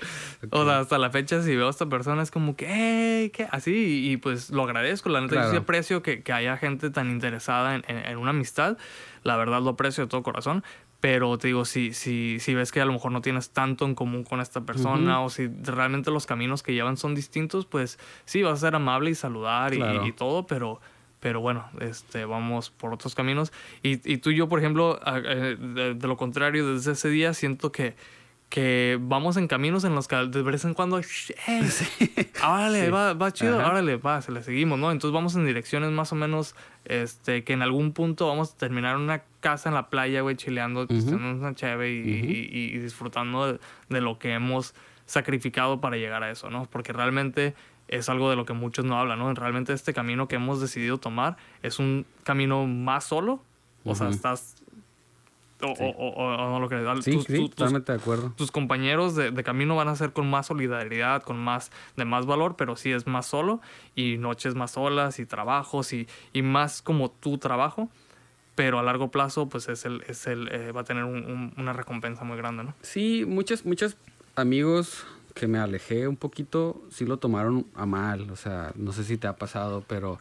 [SPEAKER 1] o sea, hasta la fecha si veo a esta persona es como que, hey, ¿qué? Así, y, pues lo agradezco. La neta, yo sí
[SPEAKER 2] Claro.
[SPEAKER 1] aprecio que, que haya gente tan interesada en, en- en una amistad. La verdad lo aprecio de todo corazón. Pero te digo, si, si, si ves que a lo mejor no tienes tanto en común con esta persona o si realmente los caminos que llevan son distintos, pues sí, vas a ser amable y saludar y-
[SPEAKER 2] Claro.
[SPEAKER 1] y, todo, pero, pero bueno, este, vamos por otros caminos. Y, y tú y yo, por ejemplo, eh, de, de lo contrario, desde ese día siento que, que vamos en caminos en los que de vez en cuando, "Eh, [LAUGHS] órale,
[SPEAKER 2] Sí.
[SPEAKER 1] va, va chido,
[SPEAKER 2] Ajá.
[SPEAKER 1] órale, va, se le seguimos, ¿no? Entonces vamos en direcciones más o menos, este, que en algún punto vamos a terminar una casa en la playa, güey, chileando, pisteando una cheve y, y- y- y disfrutando de, de lo que hemos sacrificado para llegar a eso, ¿no? Porque realmente es algo de lo que muchos no hablan, ¿no? Realmente este camino que hemos decidido tomar es un camino más solo, o sea,
[SPEAKER 2] Ujú.
[SPEAKER 1] estás... O,
[SPEAKER 2] Sí.
[SPEAKER 1] o- o- o no lo crees.
[SPEAKER 2] Sí,
[SPEAKER 1] Tus-
[SPEAKER 2] sí,
[SPEAKER 1] tus- tus-
[SPEAKER 2] totalmente de acuerdo.
[SPEAKER 1] tus compañeros de, de camino van a ser con más solidaridad, con más de más valor, pero sí es más solo y noches más solas y trabajos y, y más como tu trabajo, pero a largo plazo pues es el, es el eh, va a tener un- un- una recompensa muy grande, ¿no?
[SPEAKER 2] Sí, muchos, muchos amigos que me alejé un poquito sí lo tomaron a mal. O sea, no sé si te ha pasado, pero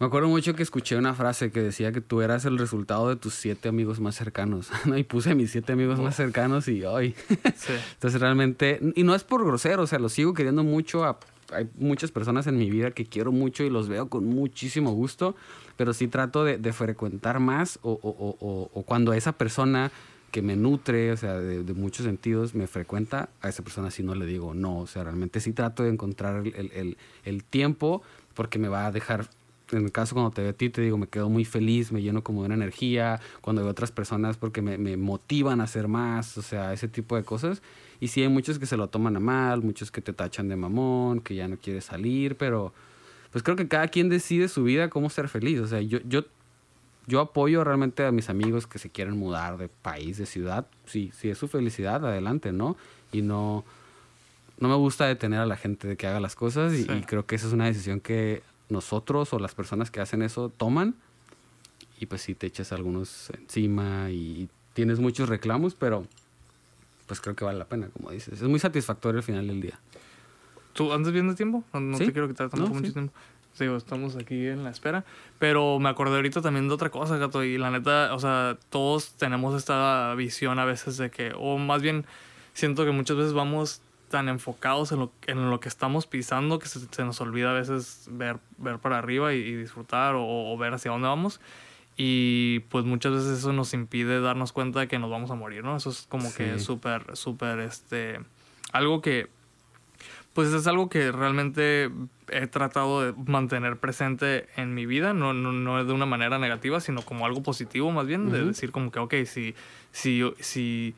[SPEAKER 2] me acuerdo mucho que escuché una frase que decía que tú eras el resultado de tus siete amigos más cercanos. [LAUGHS] ¿no? Y puse a mis siete amigos más cercanos y hoy.
[SPEAKER 1] Sí. [LAUGHS]
[SPEAKER 2] Entonces realmente, y no es por grosero, o sea, los sigo queriendo mucho. a- hay muchas personas en mi vida que quiero mucho y los veo con muchísimo gusto, pero sí trato de, de frecuentar más o- o- o- o cuando esa persona que me nutre, o sea, de, de muchos sentidos, me frecuenta, a esa persona sí no le digo no, o sea, realmente sí trato de encontrar el, el- el- el tiempo porque me va a dejar en el caso cuando te veo a ti, te digo, me quedo muy feliz, me lleno como de una energía, cuando veo otras personas porque me, me motivan a hacer más, o sea, ese tipo de cosas. Y sí hay muchos que se lo toman a mal, muchos que te tachan de mamón, que ya no quieres salir, pero pues creo que cada quien decide su vida cómo ser feliz. O sea, yo, yo, yo apoyo realmente a mis amigos que se quieren mudar de país, de ciudad. Sí, si es su felicidad, adelante, ¿no? Y no, no me gusta detener a la gente de que haga las cosas y,
[SPEAKER 1] Sí.
[SPEAKER 2] y creo que esa es una decisión que nosotros o las personas que hacen eso toman y pues sí te echas algunos encima y tienes muchos reclamos, pero pues creo que vale la pena, como dices. Es muy satisfactorio al final del día.
[SPEAKER 1] ¿Tú andas bien de tiempo? No, no
[SPEAKER 2] Sí.
[SPEAKER 1] te quiero quitar tampoco
[SPEAKER 2] No,
[SPEAKER 1] mucho
[SPEAKER 2] sí.
[SPEAKER 1] tiempo. Digo, estamos aquí en la espera. Pero me acordé ahorita también de otra cosa, gato. Y la neta, o sea, todos tenemos esta visión a veces de que, o más bien, siento que muchas veces vamos tan enfocados en lo, en lo que estamos pisando que se, se nos olvida a veces ver, ver para arriba y, y disfrutar o, o ver hacia dónde vamos. Y pues muchas veces eso nos impide darnos cuenta de que nos vamos a morir, ¿no? Eso es como que
[SPEAKER 2] Sí.
[SPEAKER 1] súper, súper, este, algo que pues es algo que realmente he tratado de mantener presente en mi vida, no, no, no de una manera negativa, sino como algo positivo más bien, de decir como que, ok, si, si, si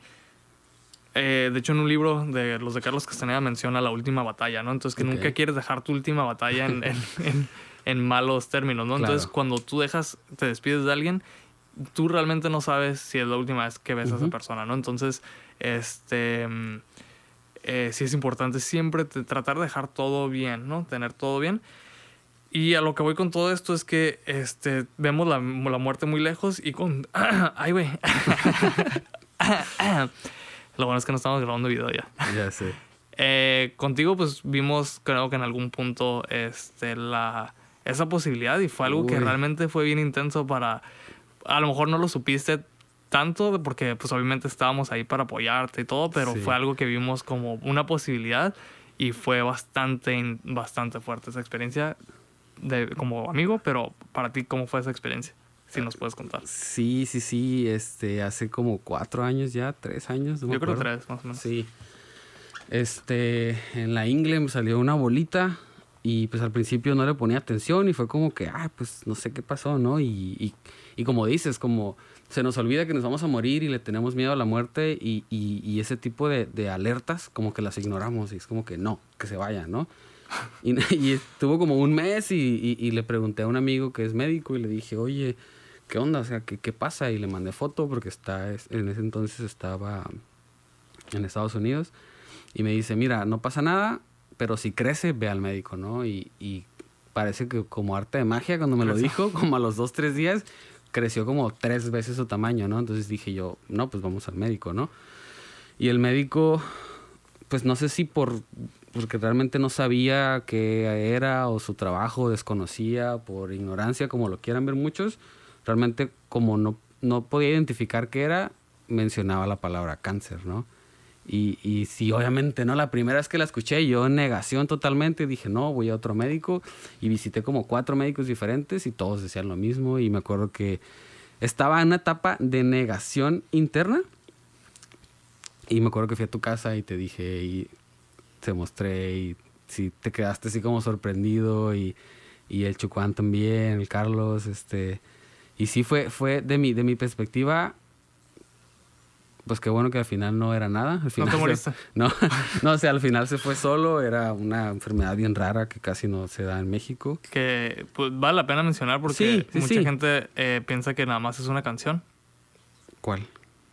[SPEAKER 1] eh, de hecho en un libro de los de Carlos Castaneda menciona la última batalla, ¿no? Entonces que nunca quieres dejar tu última batalla en, en, [LAUGHS] en- en malos términos, ¿no? Entonces cuando tú dejas, te despides de alguien, tú realmente no sabes si es la última vez que ves a esa persona, ¿no? Entonces, este... eh, sí es importante siempre te- tratar de dejar todo bien, ¿no? Tener todo bien. Y a lo que voy con todo esto es que este, vemos la, la muerte muy lejos y con... [CLEARS THROAT] ¡Ay, güey! [CLEARS THROAT] lo bueno es que no estamos grabando video ya.
[SPEAKER 2] Ya sé. [LAUGHS]
[SPEAKER 1] Eh, contigo pues vimos creo que en algún punto este, la, esa posibilidad y fue algo que
[SPEAKER 2] Uy.
[SPEAKER 1] realmente fue bien intenso para... A lo mejor no lo supiste tanto porque pues obviamente estábamos ahí para apoyarte y todo, pero
[SPEAKER 2] Sí.
[SPEAKER 1] fue algo que vimos como una posibilidad y fue bastante, bastante fuerte esa experiencia de, como amigo, pero para ti, ¿cómo fue esa experiencia? Si nos puedes contar.
[SPEAKER 2] Sí, sí, sí. Este, hace como cuatro años ya, tres años. no
[SPEAKER 1] Yo creo
[SPEAKER 2] acuerdo.
[SPEAKER 1] tres, más o menos.
[SPEAKER 2] Sí. Este, en la ingle me salió una bolita y pues al principio no le ponía atención y fue como que, ah, pues no sé qué pasó, ¿no? Y, y, y como dices, como se nos olvida que nos vamos a morir y le tenemos miedo a la muerte y, y, y ese tipo de, de alertas como que las ignoramos y es como que no, que se vayan, ¿no? Y, [LAUGHS] y estuvo como un mes y, le pregunté a un amigo que es médico y le dije, oye, ¿qué onda? O sea, ¿qué, qué pasa? Y le mandé foto porque está, en ese entonces estaba en Estados Unidos. Y me dice, mira, no pasa nada, pero si crece, ve al médico, ¿no? Y, y parece que como arte de magia, cuando me lo [LAUGHS] dijo, como a los dos, tres días, creció como tres veces su tamaño, ¿no? Entonces dije yo, no, pues vamos al médico, ¿no? Y el médico, pues no sé si por porque realmente no sabía qué era o su trabajo desconocía por ignorancia, como lo quieran ver muchos, realmente como no, no podía identificar qué era, mencionaba la palabra cáncer, ¿no? Y, y sí, obviamente, ¿no? La primera vez que la escuché, yo negación totalmente, dije, no, voy a otro médico. Y visité como cuatro médicos diferentes y todos decían lo mismo. Y me acuerdo que estaba en una etapa de negación interna. Y me acuerdo que fui a tu casa y te dije, y te mostré, y sí, te quedaste así como sorprendido. Y, y el Chucuán también, el Carlos, este. Y sí fue, fue de mi, de mi perspectiva, pues qué bueno que al final no era nada. Al final
[SPEAKER 1] no te moriste. [LAUGHS]
[SPEAKER 2] no, no, o sea, al final se fue solo. Era una enfermedad bien rara que casi no se da en México.
[SPEAKER 1] Que pues, vale la pena mencionar porque
[SPEAKER 2] Sí, sí,
[SPEAKER 1] mucha
[SPEAKER 2] sí.
[SPEAKER 1] gente eh, piensa que nada más es una canción.
[SPEAKER 2] ¿Cuál?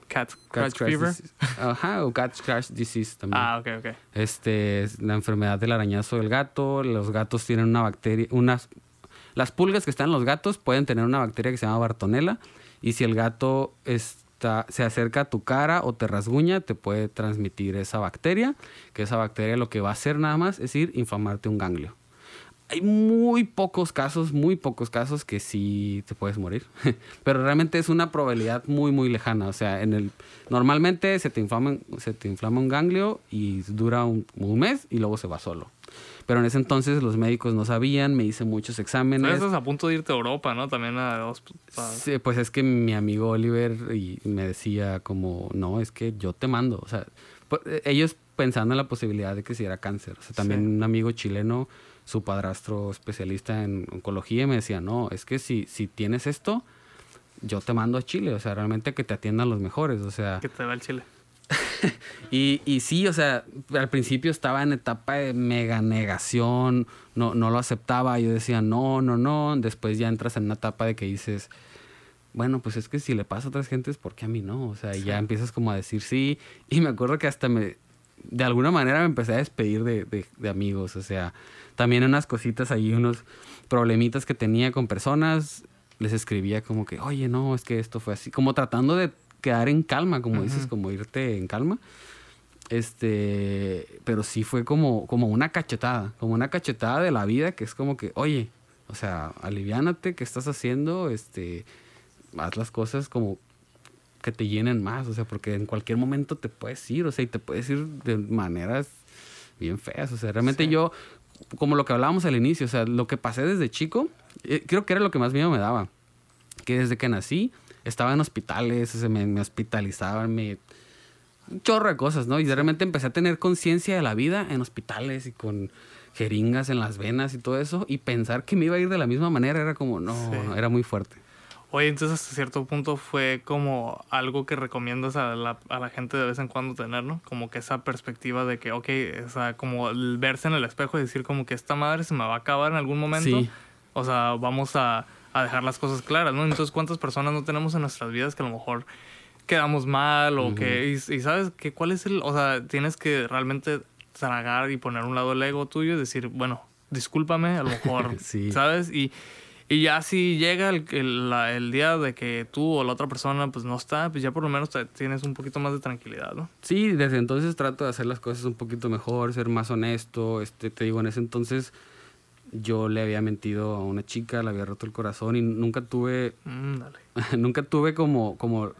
[SPEAKER 1] Cat
[SPEAKER 2] Cat
[SPEAKER 1] Scratch Fever.
[SPEAKER 2] Ajá, o Cat Scratch Disease también.
[SPEAKER 1] Ah, ok, ok.
[SPEAKER 2] Este es la enfermedad del arañazo del gato. Los gatos tienen una bacteria, unas las pulgas que están en los gatos pueden tener una bacteria que se llama Bartonella y si el gato está, se acerca a tu cara o te rasguña, te puede transmitir esa bacteria, que esa bacteria lo que va a hacer nada más es ir inflamarte un ganglio. Hay muy pocos casos, muy pocos casos que sí te puedes morir. [LAUGHS] Pero realmente es una probabilidad muy, muy lejana. O sea, en el, normalmente se te, inflama, se te inflama un ganglio y dura un, un mes y luego se va solo. Pero en ese entonces los médicos no sabían, me hice muchos exámenes.
[SPEAKER 1] Estás a punto de irte a Europa, ¿no? También a dos. a-
[SPEAKER 2] Sí, pues es que mi amigo Oliver y me decía como, no, es que yo te mando. O sea, pues, eh, ellos pensando en la posibilidad de que si era cáncer. O sea, también
[SPEAKER 1] Sí.
[SPEAKER 2] un amigo chileno, su padrastro especialista en oncología, me decía, no, es que si, si tienes esto, yo te mando a Chile. O sea, realmente que te atiendan los mejores. O sea,
[SPEAKER 1] que te va el chile. [LAUGHS]
[SPEAKER 2] y, y sí, o sea, al principio estaba en etapa de mega negación, no, no lo aceptaba, yo decía no, no, no, después ya entras en una etapa de que dices, bueno, pues es que si le pasa a otras gentes, ¿por qué a mí no? O sea, ya empiezas como a decir sí, y me acuerdo que hasta me, de alguna manera me empecé a despedir de, de- de amigos, o sea, también unas cositas ahí, unos problemitas que tenía con personas, les escribía como que, oye, no, es que esto fue así, como tratando de quedar en calma, como dices, como irte en calma. Este, pero sí fue como, como una cachetada, como una cachetada de la vida que es como que, oye, o sea, aliviánate, ¿qué estás haciendo? Este, haz las cosas como que te llenen más, o sea, porque en cualquier momento te puedes ir, o sea, y te puedes ir de maneras bien feas, o sea, realmente
[SPEAKER 1] Sí.
[SPEAKER 2] yo, como lo que hablábamos al inicio, o sea, lo que pasé desde chico, eh, creo que era lo que más miedo me daba, que desde que nací estaba en hospitales, o sea, me, me hospitalizaban, me... Un chorro de cosas, ¿no? Y de repente empecé a tener conciencia de la vida en hospitales y con jeringas en las venas y todo eso, y pensar que me iba a ir de la misma manera era como, no,
[SPEAKER 1] Sí.
[SPEAKER 2] no, era muy fuerte.
[SPEAKER 1] Oye, entonces hasta cierto punto fue como algo que recomiendas a la, a la gente de vez en cuando tener, ¿no? Como que esa perspectiva de que, ok, o sea, como verse en el espejo y decir como que esta madre se me va a acabar en algún momento.
[SPEAKER 2] Sí.
[SPEAKER 1] O sea, vamos a, a dejar las cosas claras, ¿no? Entonces, ¿cuántas personas no tenemos en nuestras vidas que a lo mejor quedamos mal o que... Y, y sabes que cuál es el... O sea, tienes que realmente tragar y poner a un lado el ego tuyo y decir, bueno, discúlpame, a lo mejor, [LAUGHS]
[SPEAKER 2] Sí.
[SPEAKER 1] ¿sabes? Y, y ya si llega el, el, la- el día de que tú o la otra persona pues no está, pues ya por lo menos te- tienes un poquito más de tranquilidad, ¿no?
[SPEAKER 2] Sí, desde entonces trato de hacer las cosas un poquito mejor, ser más honesto. Este, te digo, en ese entonces yo le había mentido a una chica, le había roto el corazón y nunca tuve,
[SPEAKER 1] Mm, dale. [LAUGHS]
[SPEAKER 2] nunca tuve como, como,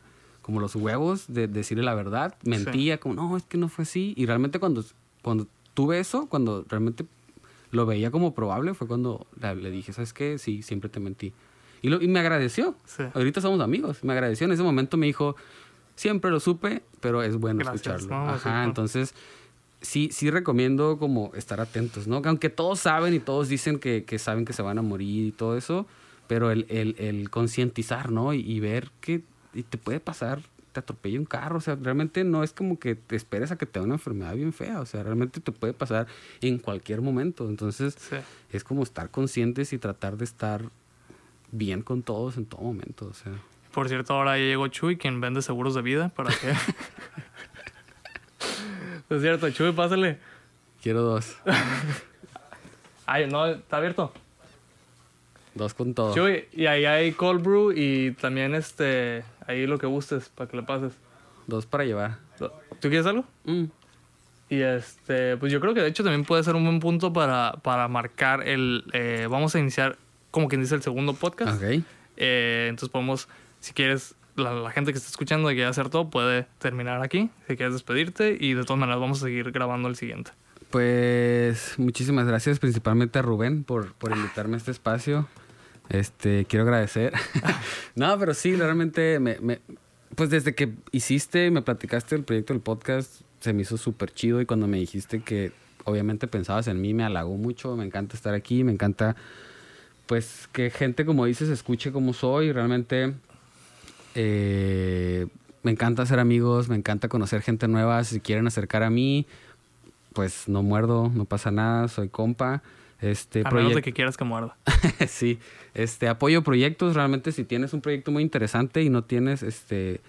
[SPEAKER 2] como los huevos de decirle la verdad. Mentía, como, no, es que no fue así. Y realmente cuando, cuando tuve eso, cuando realmente lo veía como probable, fue cuando le dije, ¿sabes qué? Sí, siempre te mentí. Y, lo, y me agradeció.
[SPEAKER 1] Sí.
[SPEAKER 2] Ahorita somos amigos. Me agradeció. En ese momento me dijo, siempre lo supe, pero es bueno
[SPEAKER 1] Gracias,
[SPEAKER 2] escucharlo.
[SPEAKER 1] ¿no?
[SPEAKER 2] Ajá, entonces sí, sí recomiendo como estar atentos, ¿no? Que Aunque todos saben y todos dicen que, que saben que se van a morir y todo eso, pero el, el, el concientizar, ¿no? Y, y ver que te puede pasar, te atropella un carro, o sea, realmente no es como que te esperes a que te dé una enfermedad bien fea, o sea, realmente te puede pasar en cualquier momento, entonces
[SPEAKER 1] Sí.
[SPEAKER 2] es como estar conscientes y tratar de estar bien con todos en todo momento, o sea.
[SPEAKER 1] Por cierto, ahora ya llegó Chuy, quien vende seguros de vida, para que... [LAUGHS] es cierto, Chuy, pásale.
[SPEAKER 2] Quiero dos. [LAUGHS]
[SPEAKER 1] Ay, no, está abierto.
[SPEAKER 2] Dos con todo.
[SPEAKER 1] Güey, y ahí hay cold brew y también este, ahí lo que gustes para que le pases.
[SPEAKER 2] Dos para llevar.
[SPEAKER 1] ¿Tú quieres algo?
[SPEAKER 2] Mm.
[SPEAKER 1] Y este, pues yo creo que de hecho también puede ser un buen punto para, para marcar el, eh, vamos a iniciar como quien dice el segundo podcast.
[SPEAKER 2] Ok.
[SPEAKER 1] Eh, entonces podemos, si quieres, la, la gente que está escuchando y quiere hacer todo, puede terminar aquí, si quieres despedirte y de todas maneras vamos a seguir grabando el siguiente.
[SPEAKER 2] Pues muchísimas gracias principalmente a Rubén por, por invitarme a este espacio. Este, quiero agradecer. [LAUGHS] no, pero sí, realmente me, me- pues desde que hiciste, me platicaste el proyecto del podcast, se me hizo súper chido y cuando me dijiste que obviamente pensabas en mí, me halagó mucho, me encanta estar aquí, me encanta pues que gente como dices escuche como soy, realmente eh, me encanta hacer amigos, me encanta conocer gente nueva, si quieren acercar a mí, pues no muerdo, no pasa nada, soy compa. Este
[SPEAKER 1] A menos de que quieras que muerda. [LAUGHS]
[SPEAKER 2] sí, este apoyo proyectos, realmente si tienes un proyecto muy interesante y no tienes este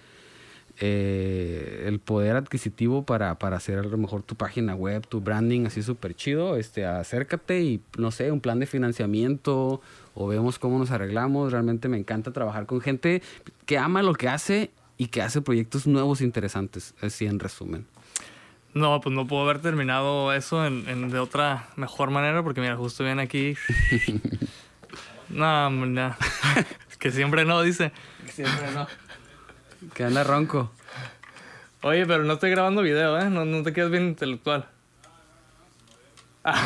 [SPEAKER 2] eh, el poder adquisitivo para, para hacer a lo mejor tu página web, tu branding así súper chido, este, acércate y no sé, un plan de financiamiento o vemos cómo nos arreglamos. Realmente me encanta trabajar con gente que ama lo que hace y que hace proyectos nuevos e interesantes, así en resumen.
[SPEAKER 1] No, pues no puedo haber terminado eso en, en- de otra mejor manera porque mira, justo viene aquí. [LAUGHS] no, no. Es [LAUGHS] que siempre no, dice. Siempre no.
[SPEAKER 2] Que anda ronco.
[SPEAKER 1] Oye, pero no estoy grabando video, ¿eh? No, no te quedes bien intelectual. Ah.